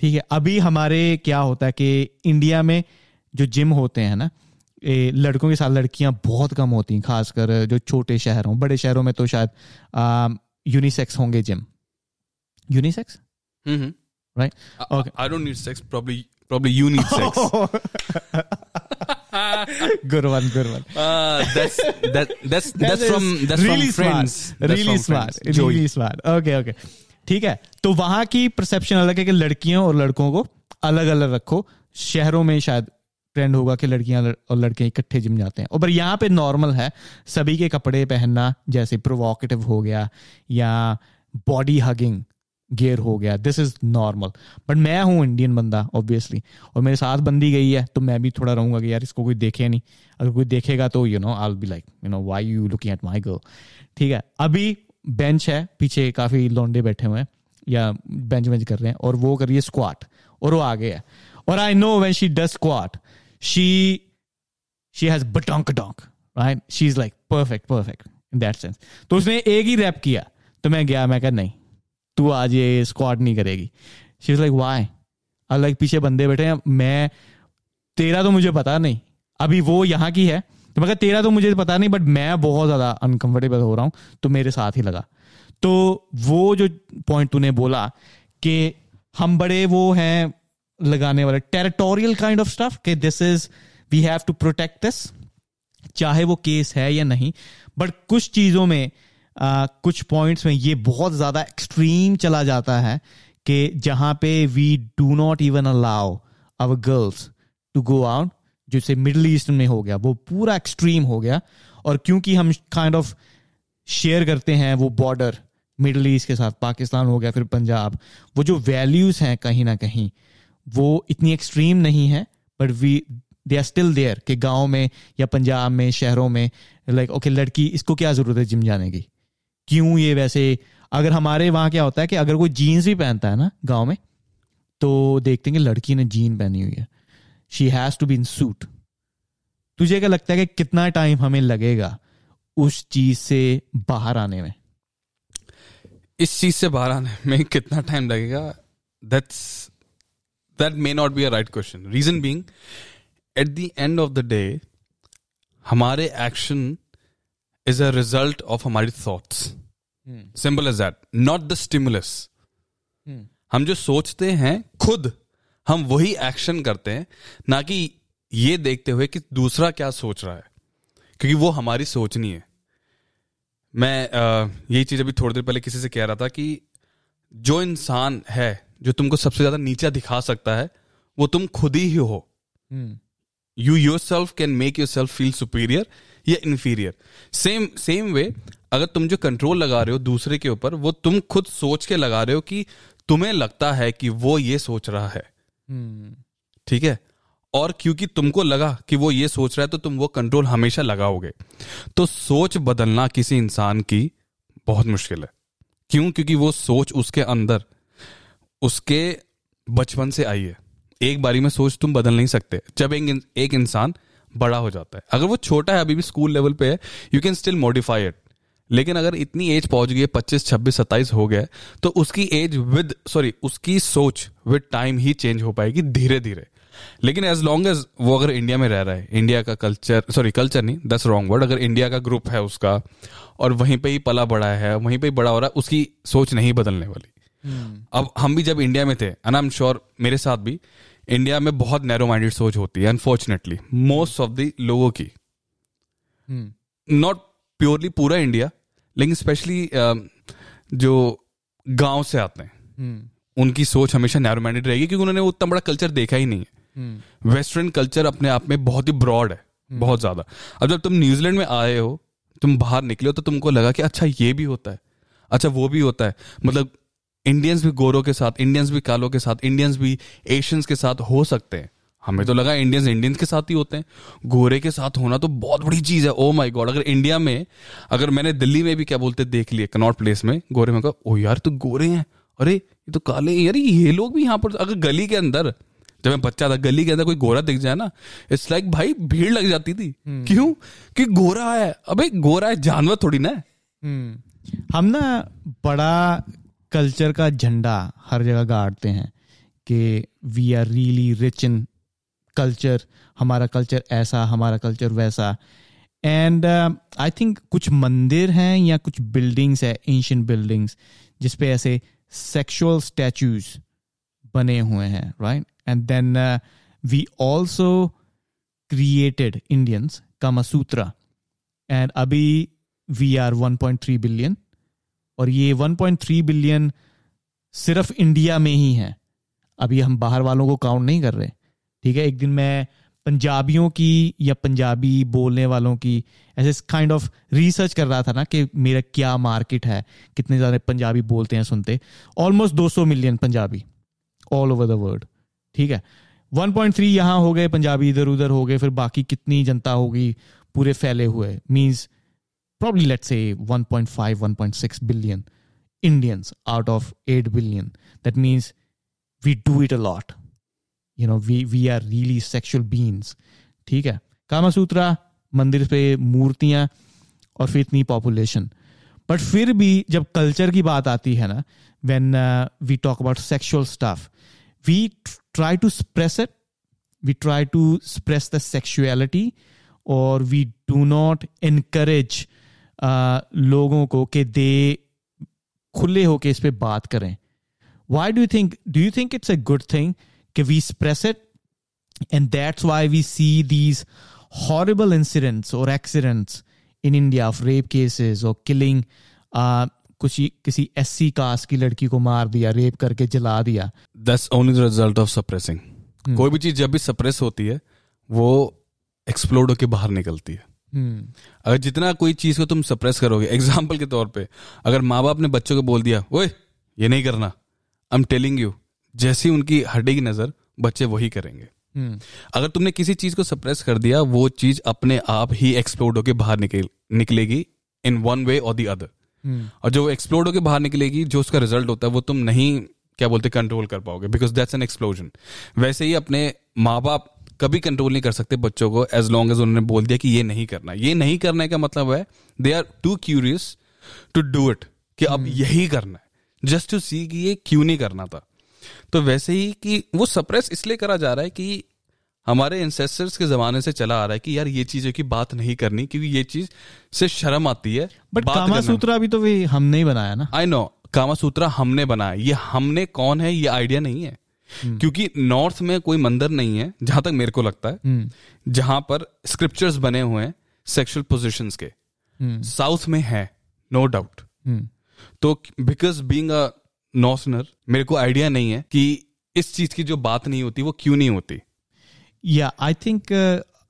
ठीक है, अभी हमारे क्या होता है कि इंडिया में जो जिम होते हैं ना ये लड़कों के साथ लड़कियाँ बहुत कम होती हैं, खासकर जो छोटे शहरों बड़े शहरों में तो शायद यूनिसेक्स होंगे gym unisex Mm-hmm. I, Okay. I don't need sex. Probably, probably you need sex. Good one good one Uh, that's that that's that that's from that's really from friends. smart, That's really from smart, friends. Really smart. Okay, okay. ठीक है तो वहाँ की परसेप्शन अलग है कि लड़कियों और लड़कों को अलग अलग रखो शहरों में शायद ट्रेंड होगा कि लड़कियाँ और लड़के इकट्ठे जिम जाते हैं और पर यहाँ पे नॉर्मल है सभी के कपड़े पहनना जैसे प्रोवोकेटिव हो गया या बॉडी हगिंग गियर हो गया. दिस इज़ नॉर्मल बट मैं हूँ इंडियन बंदा ऑब्वियसली और मेरे साथ बंदी गई है तो मैं भी थोड़ा रहूँगा कि यार इसको कोई देखे नहीं. अगर कोई देखेगा तो you know I be like you know why you looking at my girl ठीक है. अभी बेंच है, पीछे काफ़ी लौंडे बैठे हुए हैं, या बेंच बेंच कर रहे हैं, और वो कर रही है स्क्वाट और वो आगे है. और I know when she does squat she she has badonkadonk right she is like perfect perfect in that sense तो उसने एक ही रैप किया. तो मैं गया, मैं कहा, नहीं तू आज ये स्क्वाड नहीं करेगी। शी लाइक वाई अब लाइक पीछे बंदे बैठे हैं, मैं, तेरा तो मुझे पता नहीं। अभी वो यहाँ की है तो मैं कहा, तेरा तो मुझे पता नहीं बट मैं बहुत ज़्यादा अनकंफर्टेबल हो रहा हूँ तो मेरे साथ ही लगा। तो वो जो पॉइंट तूने बोला कि हम बड़े वो हैं लगाने वाले टेरिटोरियल काइंड ऑफ़ स्टफ़ कि this is we have to protect this चाहे वो केस है या नहीं बट कुछ चीज़ों में आ, कुछ पॉइंट्स में ये बहुत ज़्यादा एक्सट्रीम चला जाता है कि जहाँ पे we do not even allow our girls to go out जैसे मिडल ईस्ट में हो गया वो पूरा एक्सट्रीम हो गया। और क्योंकि हम काइंड ऑफ़ शेयर करते हैं वो बॉर्डर मिडल ईस्ट के साथ पाकिस्तान हो गया फिर पंजाब वो जो वैल्यूज़ हैं कहीं ना कहीं वो इतनी एक्सट्रीम नहीं है but we they are still there कि गाँव में या पंजाब में शहरों में लाइक ओके लड़की इसको क्या ज़रूरत है जिम जाने की? क्यों ये वैसे? अगर हमारे वहाँ क्या होता है कि अगर कोई जीन्स भी पहनता है ना गाँव में तो देखते हैं कि लड़की ने जीन पहनी हुई है। She has to be in suit तुझे क्या लगता है कि कितना टाइम हमें लगेगा उस चीज़ से बाहर आने में? इस चीज़ से बाहर आने में कितना टाइम लगेगा? That's that may not be a right question reason being at the end of the day हमारे action is a result of हमारी thoughts simple is that not the stimulus हम जो सोचते हैं खुद हम वही एक्शन करते हैं ना कि ये देखते हुए कि दूसरा क्या सोच रहा है। क्योंकि वो हमारी सोच नहीं है। मैं यही चीज़ अभी थोड़ी देर पहले किसी से कह रहा था कि जो इंसान है जो तुमको सबसे ज़्यादा नीचा दिखा सकता है वो तुम खुद ही हो। You yourself can make yourself feel superior या इन्फीरियर सेम सेम वे अगर तुम जो कंट्रोल लगा रहे हो दूसरे के ऊपर वो तुम खुद सोच के लगा रहे हो कि तुम्हें लगता है कि वो ये सोच रहा है। hmm. ठीक है? और क्योंकि तुमको लगा कि वो ये सोच रहा है तो तुम वो कंट्रोल हमेशा लगाओगे। तो सोच बदलना किसी इंसान की बहुत मुश्किल है। क्यों? क्योंकि वो सोच उसके अंदर उसके बचपन से आई है। एक बारी में सोच तुम बदल नहीं सकते। जब एक, एक इंसान बड़ा हो जाता है। अगर वो छोटा है अभी भी स्कूल लेवल पे है you can still modify it लेकिन अगर इतनी एज पहुँच गई है पच्चीस छब्बीस सत्ताईस हो गया तो उसकी एज विद सॉरी उसकी सोच विद टाइम ही चेंज हो पाएगी धीरे धीरे लेकिन एज लॉन्ग एज वो अगर इंडिया में रह रहा है इंडिया का कल्चर सॉरी कल्चर नहीं दस रॉन्ग वर्ड अगर इंडिया का ग्रुप है उसका और वहीं पे ही पला बड़ा है वहीं पे ही बड़ा हो रहा है उसकी सोच नहीं बदलने वाली। Hmm. अब हम भी जब इंडिया में थे एंड आई एम श्योर मेरे साथ भी इंडिया में बहुत नैरो माइंडेड सोच होती है अनफॉर्चुनेटली मोस्ट ऑफ़ द लोगों की। नॉट प्योरली पूरा इंडिया लेकिन स्पेशली जो गाँव से आते हैं hmm. उनकी सोच हमेशा नैरो माइंडेड रहेगी क्योंकि उन्होंने उतना बड़ा कल्चर देखा ही नहीं है। वेस्टर्न कल्चर अपने आप में बहुत ही ब्रॉड है बहुत ज़्यादा। अब जब तुम न्यूजीलैंड में आए हो तुम बाहर निकले हो तो तुमको लगा कि अच्छा ये भी होता है अच्छा वो भी होता है। मतलब इंडियंस भी गोरों के साथ इंडियंस भी कालों के साथ इंडियंस भी एशियंस के साथ हो सकते हैं। हमें तो लगा इंडियंस इंडियंस के साथ ही होते हैं। गोरे के साथ होना तो बहुत बड़ी चीज़ है। ओ माय गॉड अगर इंडिया में अगर मैंने दिल्ली में भी क्या बोलते देख लिए कनॉट प्लेस में गोरे में कहा ओ यार तो गोरे हैं। अरे ये तो काले हैं। यार ये लोग भी यहाँ पर अगर गली के अंदर जब मैं बच्चा था गली के अंदर कोई गोरा दिख जाए ना इट्स लाइक भाई भीड़ लग जाती थी। hmm. क्यों? कि गोरा है। अबे गोरा है जानवर थोड़ी ना hmm. हम ना बड़ा कल्चर का झंडा हर जगह गाड़ते हैं कि we are really rich in culture हमारा कल्चर ऐसा, हमारा कल्चर वैसा। एंड आई थिंक कुछ मंदिर हैं या कुछ बिल्डिंग्स है एंशियंट बिल्डिंग्स जिसपे ऐसे सेक्सुअल स्टैचूज बने हुए हैं right and then we also created Indians Sutra. And अभी वी आर 1.3 बिलियन और ये 1.3 बिलियन सिर्फ़ इंडिया में ही है। अभी हम बाहर वालों को काउंट नहीं कर रहे। ठीक है, एक दिन मैं पंजाबियों की या पंजाबी बोलने वालों की ऐसे काइंड ऑफ़ रिसर्च कर रहा था ना कि मेरा क्या मार्केट है, कितने ज़्यादा पंजाबी बोलते हैं, सुनते। Almost 200 million Punjabi all over the world ठीक है 1.3 यहाँ हो गए, पंजाबी इधर उधर हो गए, फिर बाकी कितनी जनता होगी, पूरे फैले हुए। मीन्स प्रॉब्ली लेट से 1.5 1.6 billion Indians out of 8 billion that means we do it a lot you know we we are really sexual beings ठीक है? कामासूत्रा मंदिर पे मूर्तियाँ और फिर इतनी पॉपुलेशन बट फिर भी जब कल्चर की बात आती है ना when we talk about sexual stuff we try to suppress it. We try to suppress the sexuality, or we do not encourage uh, लोगों को कि दे खुले होके इस पे बात करें why do you think do you think it's a good thing कि we suppress it and that's why we see these horrible incidents or accidents in India of rape cases or killing uh, कुछ किसी एस सी कास्ट की लड़की को मार दिया रेप करके जला दिया that's only result of suppressing कोई भी चीज़ जब भी सप्रेस होती है वो एक्सप्लोड होकर बाहर निकलती है hmm. अगर जितना कोई चीज़ को तुम सप्रेस करोगे एग्ज़ाम्पल के तौर पे अगर माँ बाप ने बच्चों को बोल दिया ओए ये नहीं करना आई एम टेलिंग यू जैसी उनकी हड्डी की नज़र बच्चे वही करेंगे। hmm. अगर तुमने किसी चीज़ को सप्रेस कर दिया वो चीज़ अपने आप ही एक्सप्लोड होकर बाहर निकल निकलेगी इन वन वे और दी अदर और जो एक्सप्लोड होकर बाहर निकलेगी जो उसका रिज़ल्ट होता है वो तुम नहीं क्या बोलते कंट्रोल कर पाओगे बिकॉज़ दैट्स एन एक्सप्लोजन वैसे ही अपने माँ बाप कभी कंट्रोल नहीं कर सकते बच्चों को एज लॉन्ग एज उन्होंने बोल दिया कि ये नहीं करना ये नहीं करने का मतलब है they are too curious to do it कि अब यही करना है। जस्ट टू सी कि ये क्यों नहीं करना था। तो वैसे ही कि वो सप्रेस इसलिए करा जा रहा है कि हमारे इंसेस्टर्स के जमाने से चला आ रहा है कि यार ये चीज़ों की बात नहीं करनी क्योंकि ये चीज़ से शर्म आती है बट कामा। सूत्रा भी तो भी हमने ही बनाया ना। आई नो कामा सूत्रा हमने बनाया। ये हमने कौन है? ये आइडिया नहीं है। क्योंकि नॉर्थ में कोई मंदिर नहीं है जहाँ तक मेरे को लगता है जहाँ पर स्क्रिप्चर्स बने हुए हैं सेक्सुअल पोजिशंस के। साउथ में है नो डाउट तो बिकॉज़ बीइंग अ नॉर्थनर मेरे को आइडिया नहीं है कि इस चीज़ की जो बात नहीं होती वो क्यों नहीं होती। या I think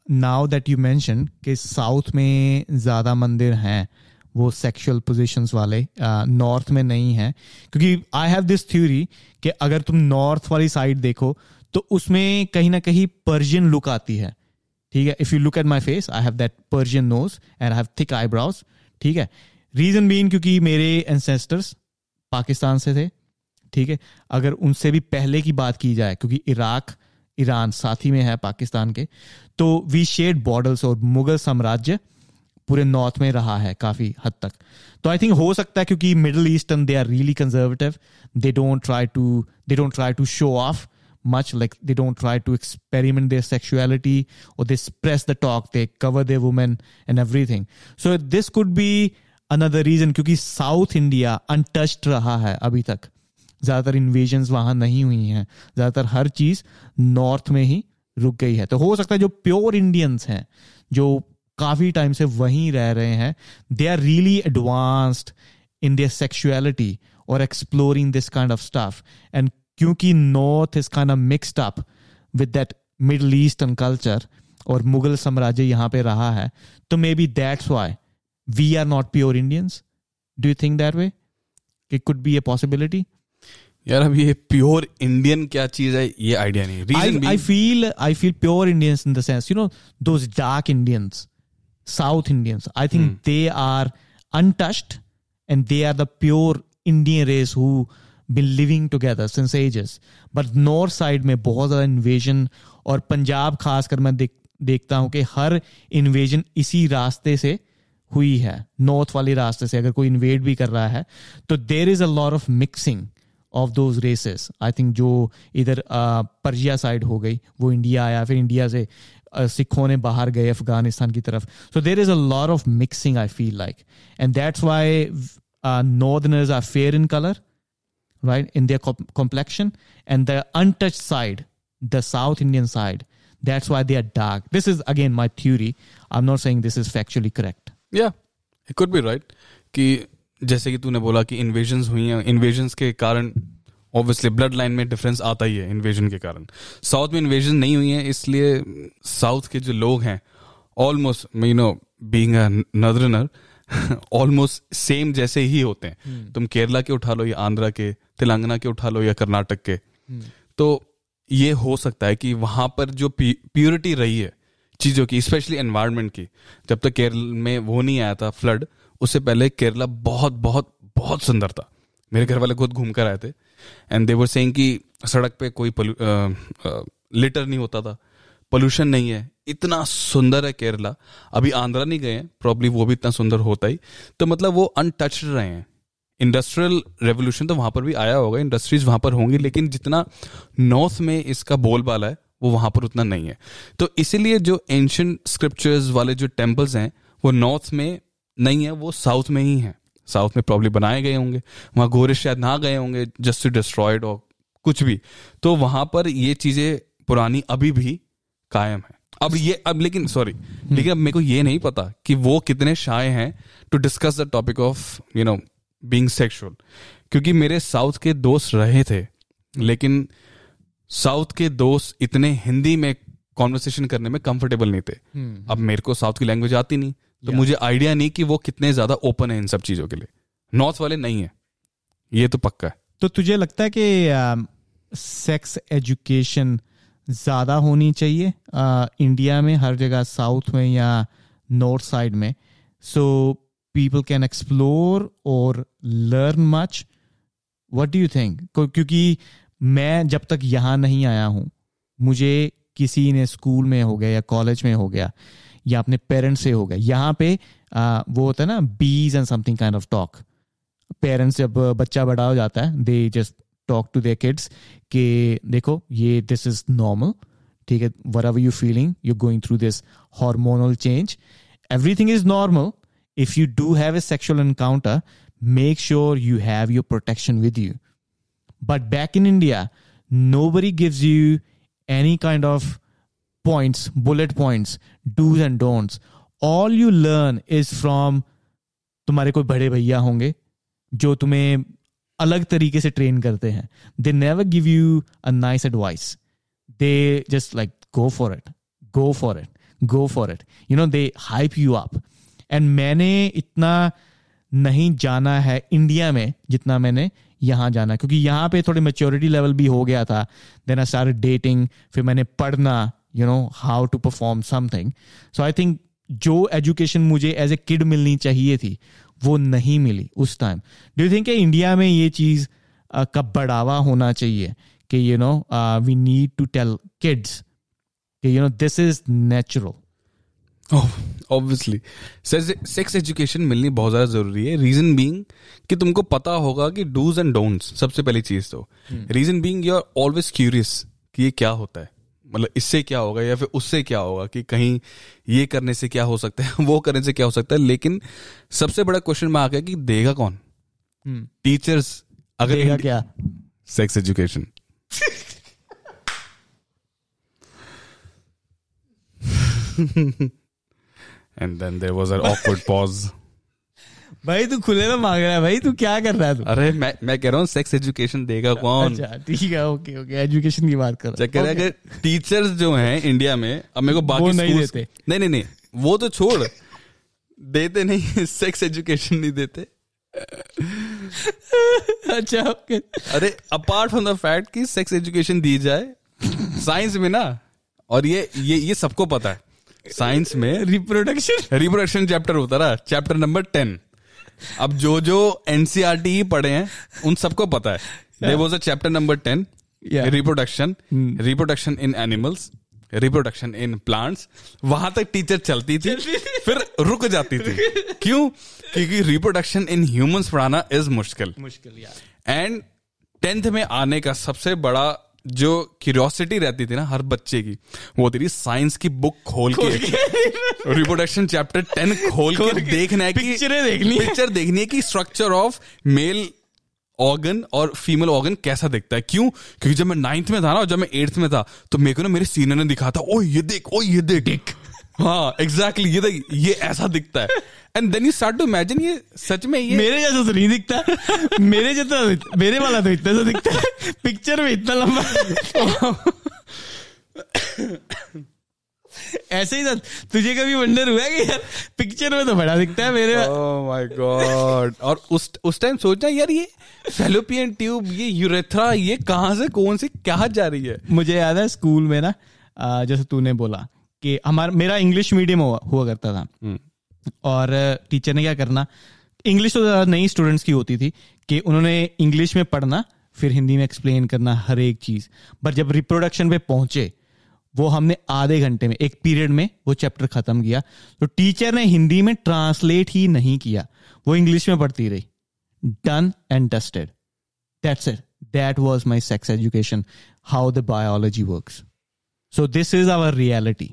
now that you mention कि साउथ में ज़्यादा मंदिर हैं वो सेक्सुअल पोजीशंस वाले नॉर्थ में नहीं है। क्योंकि आई हैव दिस थ्योरी कि अगर तुम नॉर्थ वाली साइड देखो तो उसमें कहीं ना कहीं पर्शियन लुक आती है। ठीक है? If you look at my face I have that Persian nose and I have thick eyebrows ठीक है? रीजन बीन क्योंकि मेरे एंसेस्टर्स पाकिस्तान से थे। ठीक है? अगर उनसे भी पहले की बात की जाए, क्योंकि इराक, ईरान साथ ही में है पाकिस्तान के तो वी शेड बॉर्डर्स और मुगल साम्राज्य। पूरे नॉर्थ में रहा है काफ़ी हद तक। तो आई थिंक हो सकता है क्योंकि middle eastern they are really conservative they don't try to they don't try to show off much, like they don't try to experiment their sexuality or they suppress the talk, they cover their women and everything. So this could be another reason क्योंकि साउथ इंडिया अनटच्ड रहा है अभी तक। ज़्यादातर इन्वेजन वहाँ नहीं हुई हैं। ज़्यादातर हर चीज़ नॉर्थ में ही रुक गई है। तो हो सकता है जो प्योर इंडियंस हैं, जो काफ़ी टाइम से वहीं रह रहे हैं। They are really advanced in their sexuality और exploring this kind of stuff and क्योंकि north is kind of mixed up with that middle eastern culture और मुगल साम्राज्य यहाँ पे रहा है तो maybe that's why we are not pure Indians do you think that way it could be a possibility यार अब ये प्योर इंडियन क्या चीज़ है? ये आइडिया नहीं I feel I feel pure Indians in the sense, you know, those dark Indians, South Indians. I think they are untouched and they are the pure Indian race who been living together since ages. But north side में बहुत ज़्यादा इन्वेजन और पंजाब खासकर मैं देख देखता हूँ कि हर इन्वेजन इसी रास्ते से हुई है नॉर्थ वाले रास्ते से अगर कोई इन्वेड भी कर रहा है तो there is a lot of mixing of those races I think जो इधर पर्जिया साइड हो गई वो इंडिया आया फिर इंडिया से सिखों ने बाहर गए अफगानिस्तान की तरफ so there is a lot of mixing I feel like and that's why northerners are fair in colour right in their com- complexion and the untouched side the south indian side that's why they are dark this is again my theory i'm not saying this is factually correct या इट कुड बी राइट कि जैसे कि तूने बोला कि इन्वेजन हुई हैं इन्वेजन के कारण ऑब्वियसली ब्लड लाइन में डिफरेंस आता ही है इन्वेजन के कारण। साउथ में इन्वेजन नहीं हुई है इसलिए साउथ के जो लोग हैं almost you know being a northerner almost same जैसे ही होते हैं। hmm. तुम केरला के उठा लो या आंध्रा के तेलंगाना के उठा लो या कर्नाटक के। hmm. तो ये हो सकता है कि वहाँ पर जो प्योरिटी रही है चीज़ों की स्पेशली एनवायरनमेंट की जब तक केरल में वो नहीं आया था फ्लड उससे पहले केरला बहुत बहुत बहुत सुंदर था। मेरे घर वाले खुद घूम कर आए थे। एंड देवर सेइंग कि सड़क पे कोई लिटर नहीं होता था। पोल्यूशन नहीं है। इतना सुंदर है केरला। अभी आंध्रा नहीं गए हैं। प्रॉब्ली वो भी इतना सुंदर होता ही। तो मतलब वो अनटच्ड रहे हैं। इंडस्ट्रियल रेवोल्यूशन तो वहाँ पर भी आया होगा। इंडस्ट्रीज़ वहाँ पर होंगी, लेकिन जितना नॉर्थ में इसका बोलबाला है, वो वहाँ पर उतना नहीं है। तो इसीलिए जो एंशंट स्क्रिप्चर्स वाले जो टेम्पल्स हैं, वो नॉर्थ में नहीं है, वो साउथ में ही है। साउथ में प्रॉब्लम बनाए गए होंगे वहाँ गोरे शायद ना गए होंगे जस्ट टू डिस्ट्रॉयड और कुछ भी। तो वहाँ पर ये चीज़ें पुरानी अभी भी कायम है। अब ये अब लेकिन सॉरी लेकिन अब मेरे को ये नहीं पता कि वो कितने शाये हैं to discuss the topic of you know being sexual क्योंकि मेरे साउथ के दोस्त रहे थे लेकिन साउथ के दोस्त इतने हिंदी में कॉन्वर्सेशन करने में कंफर्टेबल नहीं थे। अब मेरे को साउथ की लैंग्वेज आती नहीं तो मुझे आइडिया नहीं कि वो कितने ज़्यादा ओपन है इन सब चीज़ों के लिए। नॉर्थ वाले नहीं है। ये तो पक्का है। तो तुझे लगता है कि सेक्स एजुकेशन ज़्यादा होनी चाहिए आ, इंडिया में हर जगह साउथ में या नॉर्थ साइड में? सो पीपल कैन एक्सप्लोर और learn much what do you think? क्योंकि मैं जब तक यहाँ नहीं आया हूँ मुझे किसी ने स्कूल में हो गया या कॉलेज में हो गया या अपने पेरेंट्स से हो गया। यहाँ पे आ, वो होता है ना bees and something kind of talk parents जब बच्चा बड़ा हो जाता है they just talk to their kids कि देखो ये दिस इज़ नॉर्मल ठीक है where are you feeling you going through this hormonal change everything is normal if you do have a sexual encounter, make sure you have your protection with you. But back in India, nobody gives you any kind of points, bullet points, do's and don'ts. All you learn is from तुम्हारे कोई बड़े भैया होंगे जो तुम्हें अलग तरीके से ट्रेन करते हैं. They never give you a nice advice they just like go for it go for it go for it you know they hype you up and मैंने इतना नहीं जाना है इंडिया में जितना मैंने यहाँ जाना क्योंकि यहाँ पे थोड़ी मेच्योरिटी लेवल भी हो गया था. देन आई सारे डेटिंग फिर मैंने पढ़ना you know how to perform something so I think जो एजुकेशन मुझे एज ए किड मिलनी चाहिए थी वो नहीं मिली उस time do you think India में ये चीज़ uh, का बढ़ावा होना चाहिए कि you know we need to tell kids कि you know this is natural obviously sex education मिलनी बहुत ज़्यादा ज़रूरी है. रीजन बीइंग कि तुमको पता होगा कि डूज एंड डोंट्स सबसे पहली चीज़ तो. Reason being you are always curious कि ये क्या होता है. मतलब इससे क्या होगा या फिर उससे क्या होगा कि कहीं ये करने से क्या हो सकता है वो करने से क्या हो सकता है लेकिन सबसे बड़ा क्वेश्चन में आ गया कि देगा कौन? Teachers hmm. अगर देगा क्या? Sex education and then there was an awkward pause भाई तू खुले में मांग रहा है भाई तू क्या कर रहा है तू? अरे मैं मैं कह रहा हूँ सेक्स एजुकेशन देगा कौन? अच्छा ठीक है ओके ओके एजुकेशन की बात कर रहा है। टीचर्स जो हैं इंडिया में अब मेरे को बाकी नहीं देते। नहीं नहीं नहीं वो तो छोड़ देते नहीं सेक्स एजुकेशन नहीं देते। अच्छा ओके अरे अपार्ट फ्रॉम द फैक्ट कि सेक्स एजुकेशन दी जाए साइंस में ना और ये ये ये सबको पता है। साइंस में रिप्रोडक्शन रिप्रोडक्शन चैप्टर होता रहा चैप्टर नंबर टेन अब जो जो एनसीआरटी पढ़े हैं उन सबको पता है। There was a chapter number ten reproduction reproduction in animals reproduction in plants वहाँ तक टीचर चलती थी फिर रुक जाती थी। क्यों? क्योंकि रिप्रोडक्शन इन ह्यूमंस पढ़ाना इज़ मुश्किल। मुश्किल एंड टेंथ में आने का सबसे बड़ा जो क्यूरियोसिटी रहती थी ना हर बच्चे की वो तेरी साइंस की बुक खोल के रिप्रोडक्शन चैप्टर टेन खोल के देखना है कि पिक्चरें देखनी पिक्चर देखनी है कि स्ट्रक्चर ऑफ़ मेल ऑर्गन और फीमेल ऑर्गन कैसा दिखता है। क्यों? क्योंकि जब मैं नाइन्थ में था ना और जब मैं एट्थ में था तो मेरे को ना मेरे सीनियर ने दिखा था ओ ये देख ओ ये देख। देख। हाँ एग्जैक्टली ये देख ये ऐसा दिखता है। And then you start to imagine ये सच में ये मेरे जैसा तो नहीं दिखता। मेरे जैसा मेरे वाला तो इतना तो दिखता है। पिक्चर में इतना लंबा ऐसे ही था। तुझे कभी वंडर हुआ कि यार पिक्चर में तो बड़ा दिखता है मेरे ओह माय गॉड और उस उस टाइम सोचना यार ये फेलोपियन ट्यूब ये यूरेथ्रा ये कहाँ से कौन से क्या जा रही है? मुझे याद है स्कूल में ना जैसे तूने बोला कि हमारा मेरा इंग्लिश मीडियम हुआ, हुआ करता था। हम्म। और टीचर ने क्या करना इंग्लिश तो ज़्यादा नई स्टूडेंट्स की होती थी कि उन्होंने इंग्लिश में पढ़ना फिर हिंदी में एक्सप्लेन करना हर एक चीज़। पर जब रिप्रोडक्शन पे पहुँचे वो हमने आधे घंटे में एक पीरियड में वो चैप्टर खत्म किया। तो टीचर ने हिंदी में ट्रांसलेट ही नहीं किया। वो इंग्लिश में पढ़ती रही। Done and dusted that's it that was my sex education how the biology works so this is our reality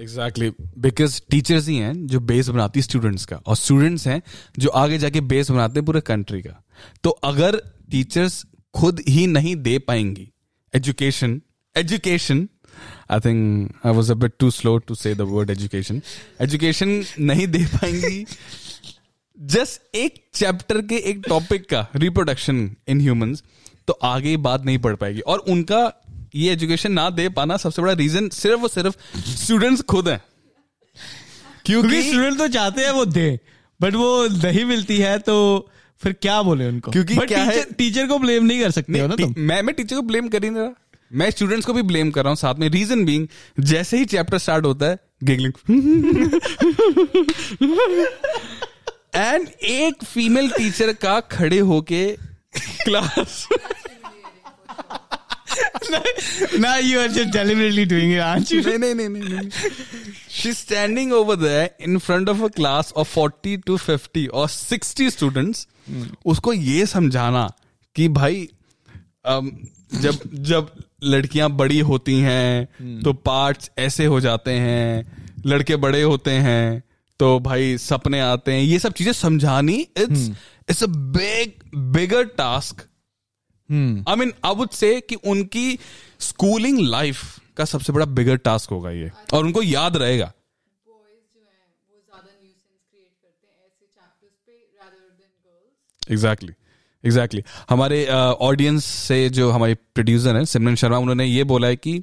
exactly because teachers ही हैं जो बेस बनाती स्टूडेंट्स का और स्टूडेंट्स हैं जो आगे जाके बेस बनाते हैं पूरे कंट्री का तो अगर टीचर्स खुद ही नहीं दे पाएँगी education education I think I was a bit too slow to say word education education नहीं दे पाएँगी जस्ट एक चैप्टर के एक टॉपिक का रिप्रोडक्शन इन ह्यूमंस तो आगे बात नहीं पढ़ पाएगी और उनका ये एजुकेशन ना दे पाना सबसे बड़ा रीजन सिर्फ़ और सिर्फ़ स्टूडेंट्स खुद हैं। क्योंकि स्टूडेंट तो चाहते हैं वो दे बट वो नहीं मिलती है तो फिर क्या बोले उनको? क्योंकि क्या टीचर, है टीचर को ब्लेम नहीं कर सकते हो ना तुम। मैं मैं टीचर को ब्लेम कर ही नहीं रहा। मैं स्टूडेंट्स को भी ब्लेम कर रहा हूँ साथ में। रीजन बीइंग जैसे ही चैप्टर स्टार्ट होता है गिगलिंग एंड एक फीमेल टीचर का खड़े होके class now you are just deliberately doing it, aren't you? नहीं नहीं नहीं नहीं she standing over there in front of a class of 40 to 50 और 60 स्टूडेंट्स उसको ये समझाना कि भाई अम, जब जब लड़कियाँ बड़ी होती हैं तो पार्ट्स ऐसे हो जाते हैं लड़के बड़े होते हैं तो भाई सपने आते हैं। ये सब चीज़ें समझानी it's it's a big bigger task I mean I would say कि उनकी स्कूलिंग लाइफ का सबसे बड़ा बिगर टास्क होगा ये। और उनको याद रहेगा। एग्जैक्टली एग्जैक्टली हमारे ऑडियंस uh, से जो हमारे प्रोड्यूसर हैं सिमरन शर्मा उन्होंने ये बोला है कि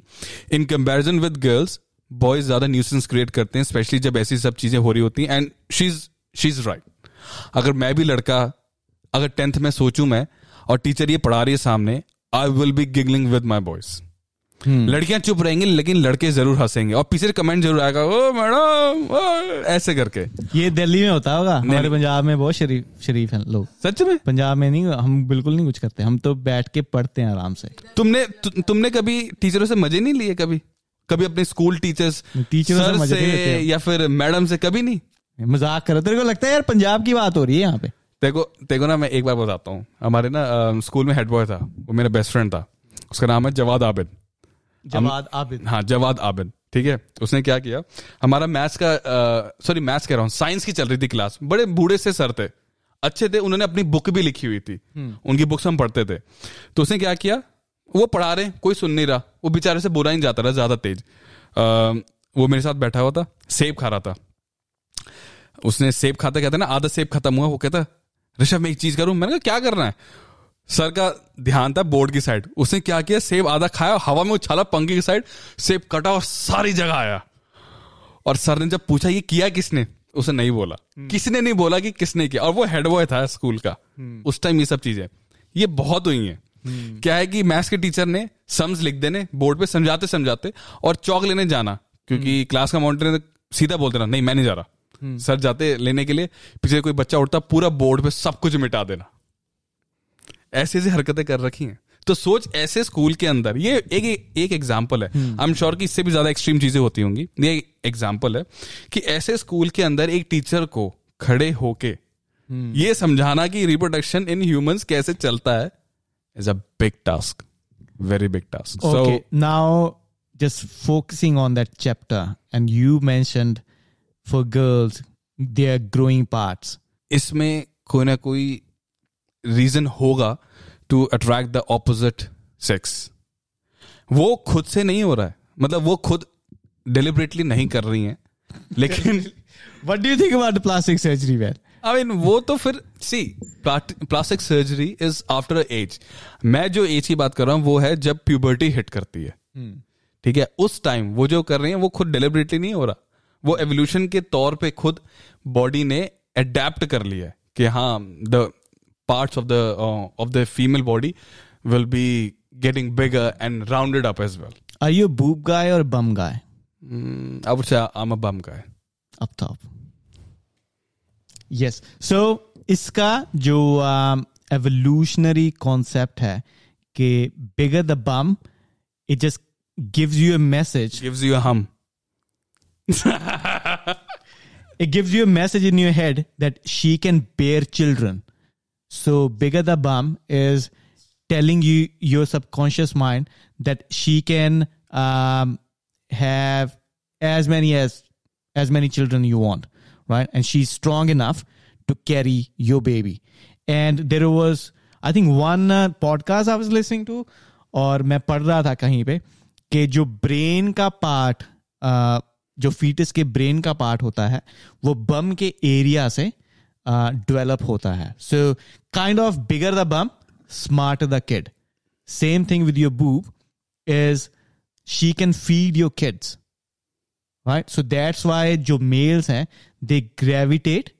in comparison with girls boys ज़्यादा न्यूसेंस क्रिएट करते हैं स्पेशली जब ऐसी सब चीज़ें हो रही होती हैं। And she is she is right अगर मैं भी लड़का अगर टेंथ में सोचूं मैं और टीचर ये पढ़ा रही है सामने I will be giggling with my boys लड़कियाँ चुप रहेंगी लेकिन लड़के ज़रूर हंसेंगे। और पीछे कमेंट ज़रूर आएगा ओ मैडम ऐसे करके। ये दिल्ली में होता होगा हमारे पंजाब में बहुत शरीफ शरीफ हैं लोग। सच में? पंजाब में नहीं हम बिल्कुल नहीं कुछ करते हम तो बैठ के पढ़ते हैं आराम से। तुमने तु, तुमने कभी टीचरों से मज़े नहीं लिए कभी? कभी अपने स्कूल टीचर्स टीचर से से या फिर मैडम से? कभी नहीं? मज़ाक कर तेरे को लगता है यार पंजाब की बात हो रही है यहाँ पे? देखो देखो ना मैं एक बार बताता हूँ। हमारे ना स्कूल में हेड बॉय था। वो मेरा बेस्ट फ्रेंड था। उसका नाम है जवाद आबिद। जवाद आबिद। हाँ जवाद आबिद। ठीक है? उसने क्या किया? हमारा मैथ्स का सॉरी मैथ्स कह रहा हूँ। साइंस की चल रही थी क्लास बड़े बूढ़े से सर थे। अच्छे थे। उन्होंने अपनी बुक भी लिखी हुई थी। उनकी बुक्स हम पढ़ते थे। तो उसने क्या किया? वो पढ़ा रहे कोई सुन नहीं रहा। वो बेचारे से बुरा नहीं जाता रहा ज़्यादा तेज। वो मेरे साथ बैठा हुआ था। सेब खा रहा था। उसने सेब खाता कहता ना आधा सेब खत्म हुआ। वो कहता ऋषभ मैं एक चीज़ करूँ मैंने कहा क्या करना है? सर का ध्यान था बोर्ड की साइड। उसने क्या किया सेब आधा खाया हवा में उछाला पंखे की साइड सेब कटा और सारी जगह आया। और सर ने जब पूछा ये किया किसने? उसे नहीं बोला। किसने नहीं बोला कि किसने किया? और वो हेड बॉय था स्कूल का। उस टाइम ये सब चीज़ें। ये बहुत हुई हैं। क्या है कि मैथ्स के टीचर ने सम्स लिख देने बोर्ड पे समझाते समझाते और चौक लेने जाना। क्योंकि क्लास का मॉनिटर ने सीधा बोलते रहा नहीं मैं नहीं जा रहा। सर जाते लेने के लिए पीछे कोई बच्चा उठता पूरा बोर्ड पे सब कुछ मिटा देना। ऐसी ऐसी हरकतें कर रखी हैं। तो सोच ऐसे स्कूल के अंदर ये एक एक एग्ज़ाम्पल है। आई एम श्योर कि इससे भी ज़्यादा एक्सट्रीम चीज़ें होती होंगी। ये एग्ज़ाम्पल है कि ऐसे स्कूल के अंदर एक टीचर को खड़े होके ये समझाना कि रिप्रोडक्शन इन ह्यूमंस कैसे चलता है is a big task very big task Okay, now just focusing on that chapter, and you mentioned for girls their growing parts. इसमें कोई ना कोई रीजन होगा to attract the opposite sex वो खुद से नहीं हो रहा है। मतलब वो खुद डिलिबरेटली नहीं कर रही हैं लेकिन What do you think about the plastic surgery, I mean वो तो फिर see plastic surgery is after age मैं जो एज की बात कर रहा हूँ वो है जब प्यूबर्टी हिट करती है। ठीक है? उस टाइम वो जो कर रही है वो खुद डिलिबरेटली नहीं हो रहा। वो एवोल्यूशन के तौर पे खुद बॉडी ने अडेप्ट कर लिया है कि हाँ the parts of the of the female body will be getting bigger and rounded up as well boob guy or a bum guy? I would say I am a bum guy Up top. Yes. So इसका जो evolutionary कॉन्सेप्ट है कि bigger the bum it just gives you a message gives you a hmm it gives you a message in your head that she can bear children. So bigger the bum is telling you your subconscious mind that she can um, have as many as as many children you want, right? And she's strong enough to carry your baby. And there was, I think, one uh, podcast I was listening to, और मैं पढ़ रहा था कहीं पे कि जो ब्रेन का पार्ट जो फीटस के ब्रेन का पार्ट होता है वो बम के एरिया से डेवलप uh, होता है। So kind of bigger the bum smart the kid same thing with your boob is she can feed your kids right so that's why जो मेल्स हैं they gravitate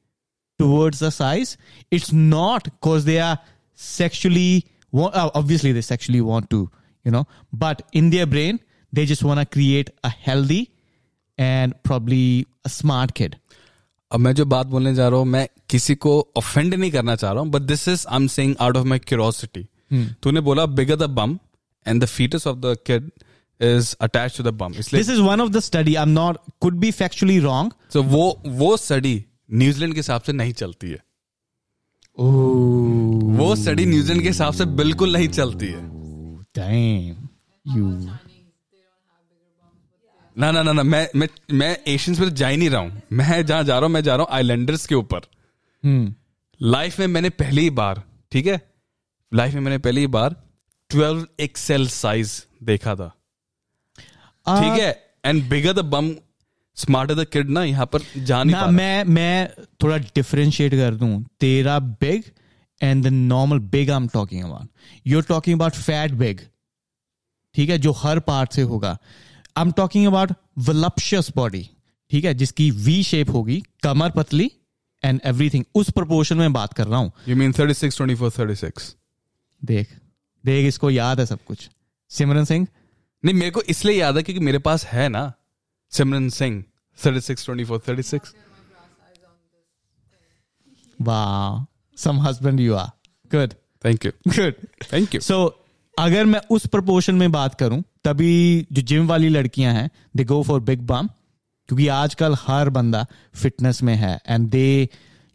towards the size it's not cause they are sexually obviously they sexually want to you know but in their brain they just want create a healthy and probably a smart kid अब मैं जो बात बोलने जा रहा हूँ मैं किसी को ऑफेंड नहीं करना चाह रहा हूँ but this is I am saying out of my curiosity तूने बोला bigger the bum and the fetus of the kid is attached to the bum इसलिए This is one of the study. I'm not could be factually wrong. so वो वो स्टडी न्यूजीलैंड के हिसाब से नहीं चलती है Oh, वो स्टडी न्यूजीलैंड के हिसाब से बिल्कुल नहीं चलती है damn you. ना ना ना ना मैं मैं मैं एशियंस पे जा ही नहीं रहा हूँ। मैं जहाँ जा रहा हूँ मैं जा रहा हूँ आइलैंडर्स के ऊपर. लाइफ में मैंने पहली बार ठीक है? लाइफ में मैंने पहली बार 12 एक्सएल साइज़ देखा था। ठीक है? And bigger the bum smarter the kid ना यहाँ पर जा नहीं ना पा मैं मैं थोड़ा डिफरेंशिएट कर दूँ। तेरा big and the normal big I am talking about you are talking about fat big ठीक है? जो हर पार्ट से होगा। I am talking about voluptuous body ठीक है? जिसकी वी शेप होगी कमर पतली एंड एवरीथिंग उस प्रोपोर्शन में बात कर रहा हूँ। You mean 36, 24, 36? देख देख इसको याद है सब कुछ। सिमरन सिंह? नहीं मेरे को इसलिए याद है क्योंकि मेरे पास है ना। सिमरन सिंह 36, 24, 36. वाह some husband you are good thank you good thank you so अगर मैं उस प्रपोर्शन में बात करूं तभी जो जिम वाली लड़कियां हैं दे गो फॉर बिग बम क्योंकि आजकल हर बंदा फिटनेस में है and they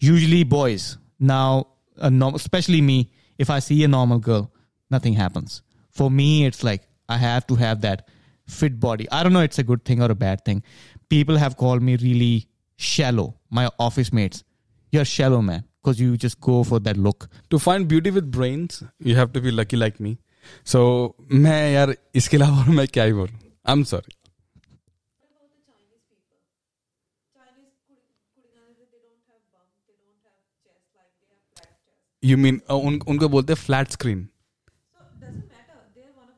usually boys now specially me if I see a normal girl nothing happens for me it's like I have to have that fit body i don't know it's a good thing or a bad thing people have called me really shallow my office mates you're shallow man because you just go for that look To find beauty with brains, you have to be lucky like me. So मैं यार इसके अलावा मैं क्या ही बोलूँ? I am sorry you mean उन, उनको बोलते हैं flat screen So doesn't matter. They're one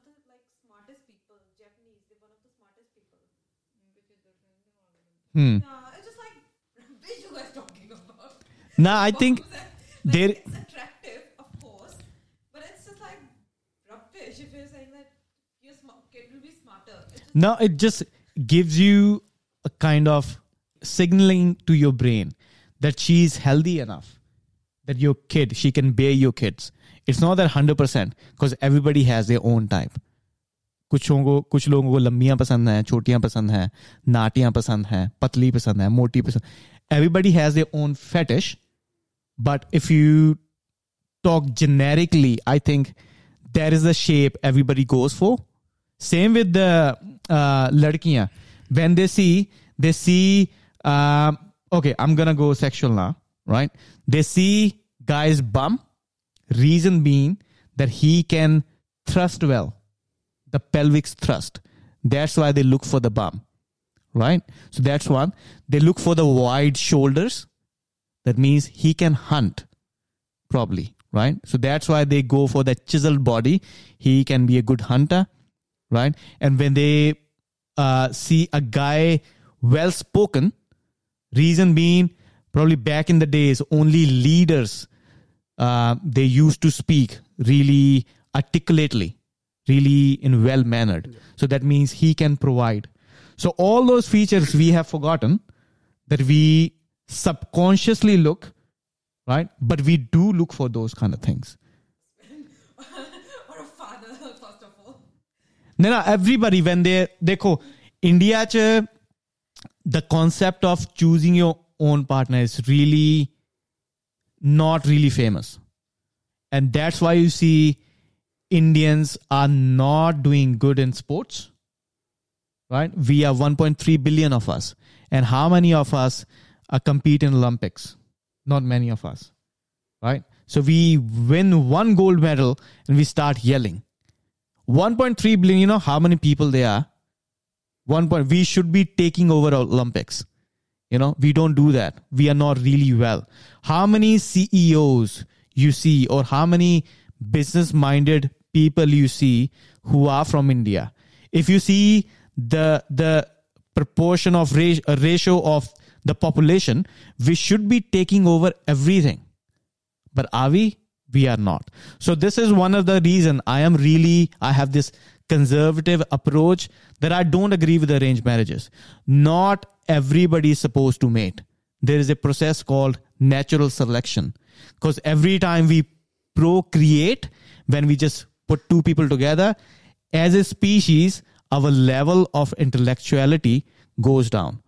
No, it just gives you a kind of signaling to your brain that she's healthy enough that your kid, she can bear your kids. It's not that 100% because everybody has their own type. कुछ लोगों को कुछ लोगों को लंबियां पसंद हैं छोटियां पसंद हैं नाटियां पसंद हैं पतली पसंद है मोटी पसंद everybody has their own fetish but if you talk generically, I think there is a shape everybody goes for. same with the uh, ladkiyan. When they see, they see, um, okay, I'm to go sexual now, right? They see guy's bum, reason being that he can thrust well, the pelvic thrust. That's why they look for the bum, right? So that's one. They look for the wide shoulders. That means he can hunt probably, right? So that's why they go for the chiseled body. He can be a good hunter, right? And when they uh, see a guy well spoken, reason being probably back in the days, only leaders uh, they used to speak really articulately, really in well mannered. So that means he can provide. So all those features we have forgotten that we subconsciously look right? But we do look for those kind of things. or a father first of all. No, no, everybody when they देखो इंडिया च the concept of choosing your own partner is really not really famous. And that's why you see Indians are not doing good in sports. Right? We are 1.3 billion of us. And how many of us uh, compete in Olympics? Not many of us. Right? So we win one gold medal and we start yelling. 1.3 billion, you know how many people they are? One point, we should be taking over Olympics. You know, we don't do that. We are not really well. How many CEOs you see, or how many business minded people you see who are from India? If you see the, the proportion of ra- ratio of the population, we should be taking over everything. But are we? We are not. So this is one of the reason I am really, I have this conservative approach that I don't agree with arranged marriages. Not everybody is supposed to mate. there is a process called natural selection because every time we procreate when we just put two people together as a species our level of intellectuality goes down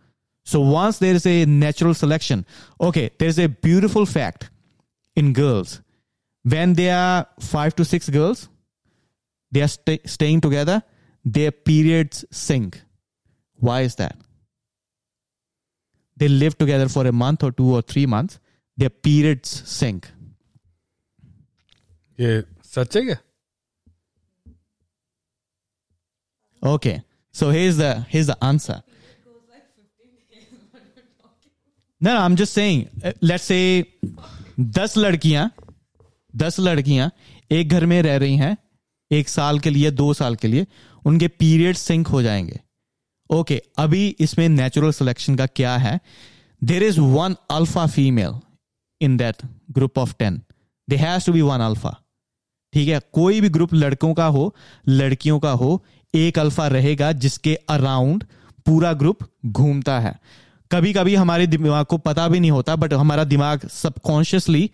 so once there is a natural selection okay there's a beautiful fact in girls when they are 5 to 6 girls they are sta- staying together their periods sink why is that they live together for a month or two or three months their periods sink ये सच है क्या okay so here's the here's the answer no, no i'm just saying uh, let's say दस लड़कियां दस लड़कियाँ एक घर में रह रही हैं, एक साल के लिए, दो साल के लिए, उनके पीरियड सिंक हो जाएँगे। ओके, अभी इसमें नेचुरल सिलेक्शन का क्या है? There is one alpha female in that group of ten they has to be one alpha ठीक है, कोई भी ग्रुप लड़कों का हो, लड़कियों का हो, एक अल्फ़ा रहेगा जिसके अराउंड पूरा ग्रुप घूमता है। कभी कभी हमारे दिमाग को पता भी नहीं होता बट हमारा दिमाग subconsciously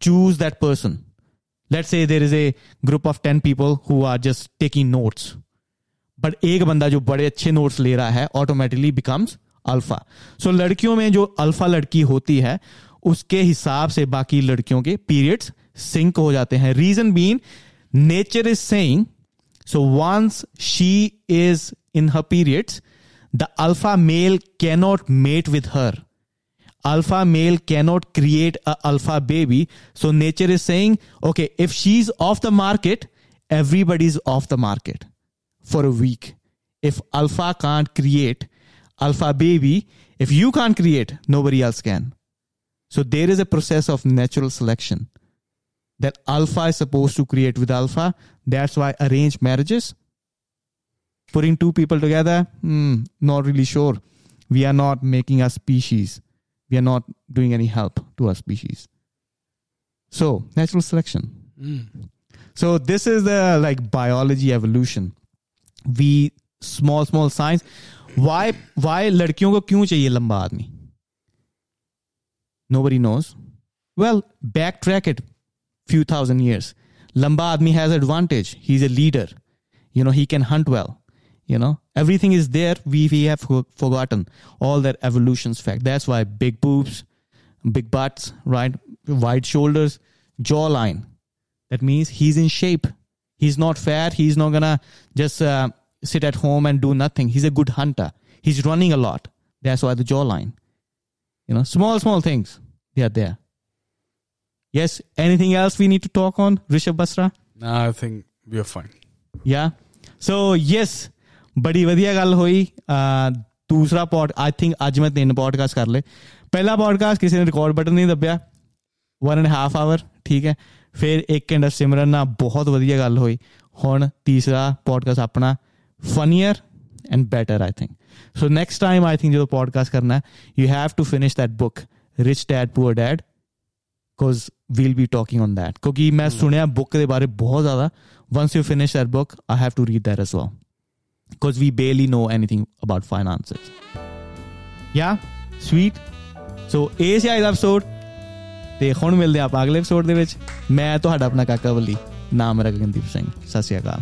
choose that person let's say there is a group of ten people who are just taking notes but एक बंदा जो बड़े अच्छे नोट्स ले रहा है ऑटोमेटिकली बिकम्स अल्फ़ा सो लड़कियों में जो अल्फ़ा लड़की होती है, उसके हिसाब से बाकी लड़कियों के पीरियड्स सिंक हो जाते हैं। Reason being nature is saying so once she is in her periods the alpha male cannot mate with her alpha male cannot create a alpha baby. So nature is saying okay if she's off the market everybody's off the market for a week. If alpha can't create alpha baby if you can't create nobody else can. So there is a process of natural selection that alpha is supposed to create with alpha. That's why arranged marriages putting two people together hmm, not really sure. We are not making a species we are not doing any help to our species. So natural selection. Mm. so this is the like biology evolution. We small small science. Why why ladkiyon ko kyun chahiye lamba aadmi? Nobody knows. Well backtrack it few thousand years. Lamba aadmi has advantage. He's a leader. You know he can hunt well you know? Everything is there we, we have forgotten all that evolution's fact. That's why big boobs big butts right? Wide shoulders jawline. That means he's in shape. He's not fat. He's not gonna just uh, sit at home and do nothing. He's a good hunter. He's running a lot. That's why the jawline. You know small small things they are there. Yes anything else we need to talk on rishabh basra? No i think we are fine. Yeah? So yes ਬੜੀ ਵਧੀਆ ਗੱਲ ਹੋਈ ਅਹ ਦੂਸਰਾ ਪੌਡ ਆਈ ਥਿੰਕ ਅੱਜ ਮੈਂ ਤਿੰਨ ਪੋਡਕਾਸਟ ਕਰ ਲਏ ਪਹਿਲਾ ਪੋਡਕਾਸਟ ਕਿਸੇ ਨੇ ਰਿਕਾਰਡ ਬਟਨ ਨਹੀਂ ਦੱਬਿਆ 1 ਐਂਡ ਹਾਫ ਆਵਰ ਠੀਕ ਹੈ ਫਿਰ ਇੱਕ ਘੰਟਾ ਸਿਮਰਨ ਨਾਲ ਬਹੁਤ ਵਧੀਆ ਗੱਲ ਹੋਈ ਹੁਣ ਤੀਸਰਾ ਪੋਡਕਾਸਟ ਆਪਣਾ funnier and better I think so next time I think ਜਦੋਂ ਪੋਡਕਾਸਟ ਕਰਨਾ you have to finish that book rich dad poor dad because we'll be talking on that ਕਿਉਂਕਿ ਮੈਂ ਸੁਣਿਆ ਬੁੱਕ ਦੇ ਬਾਰੇ ਬਹੁਤ ਜ਼ਿਆਦਾ once you finish that book i have to read that as well because we barely know anything about finances yeah? Sweet. So ਇਹ ਸੀ ਅੱਜ ਦਾ ਐਪੀਸੋਡ ਤੇ ਹੁਣ ਮਿਲਦੇ ਆਪਾਂ ਅਗਲੇ ਐਪੀਸੋਡ ਦੇ ਵਿੱਚ ਮੈਂ ਤੁਹਾਡਾ ਆਪਣਾ ਕਾਕਾ ਵੱਲੀ ਨਾਮ ਰਗਨਦੀਪ ਸਿੰਘ ਸਤਿ ਸ਼੍ਰੀ ਅਕਾਲ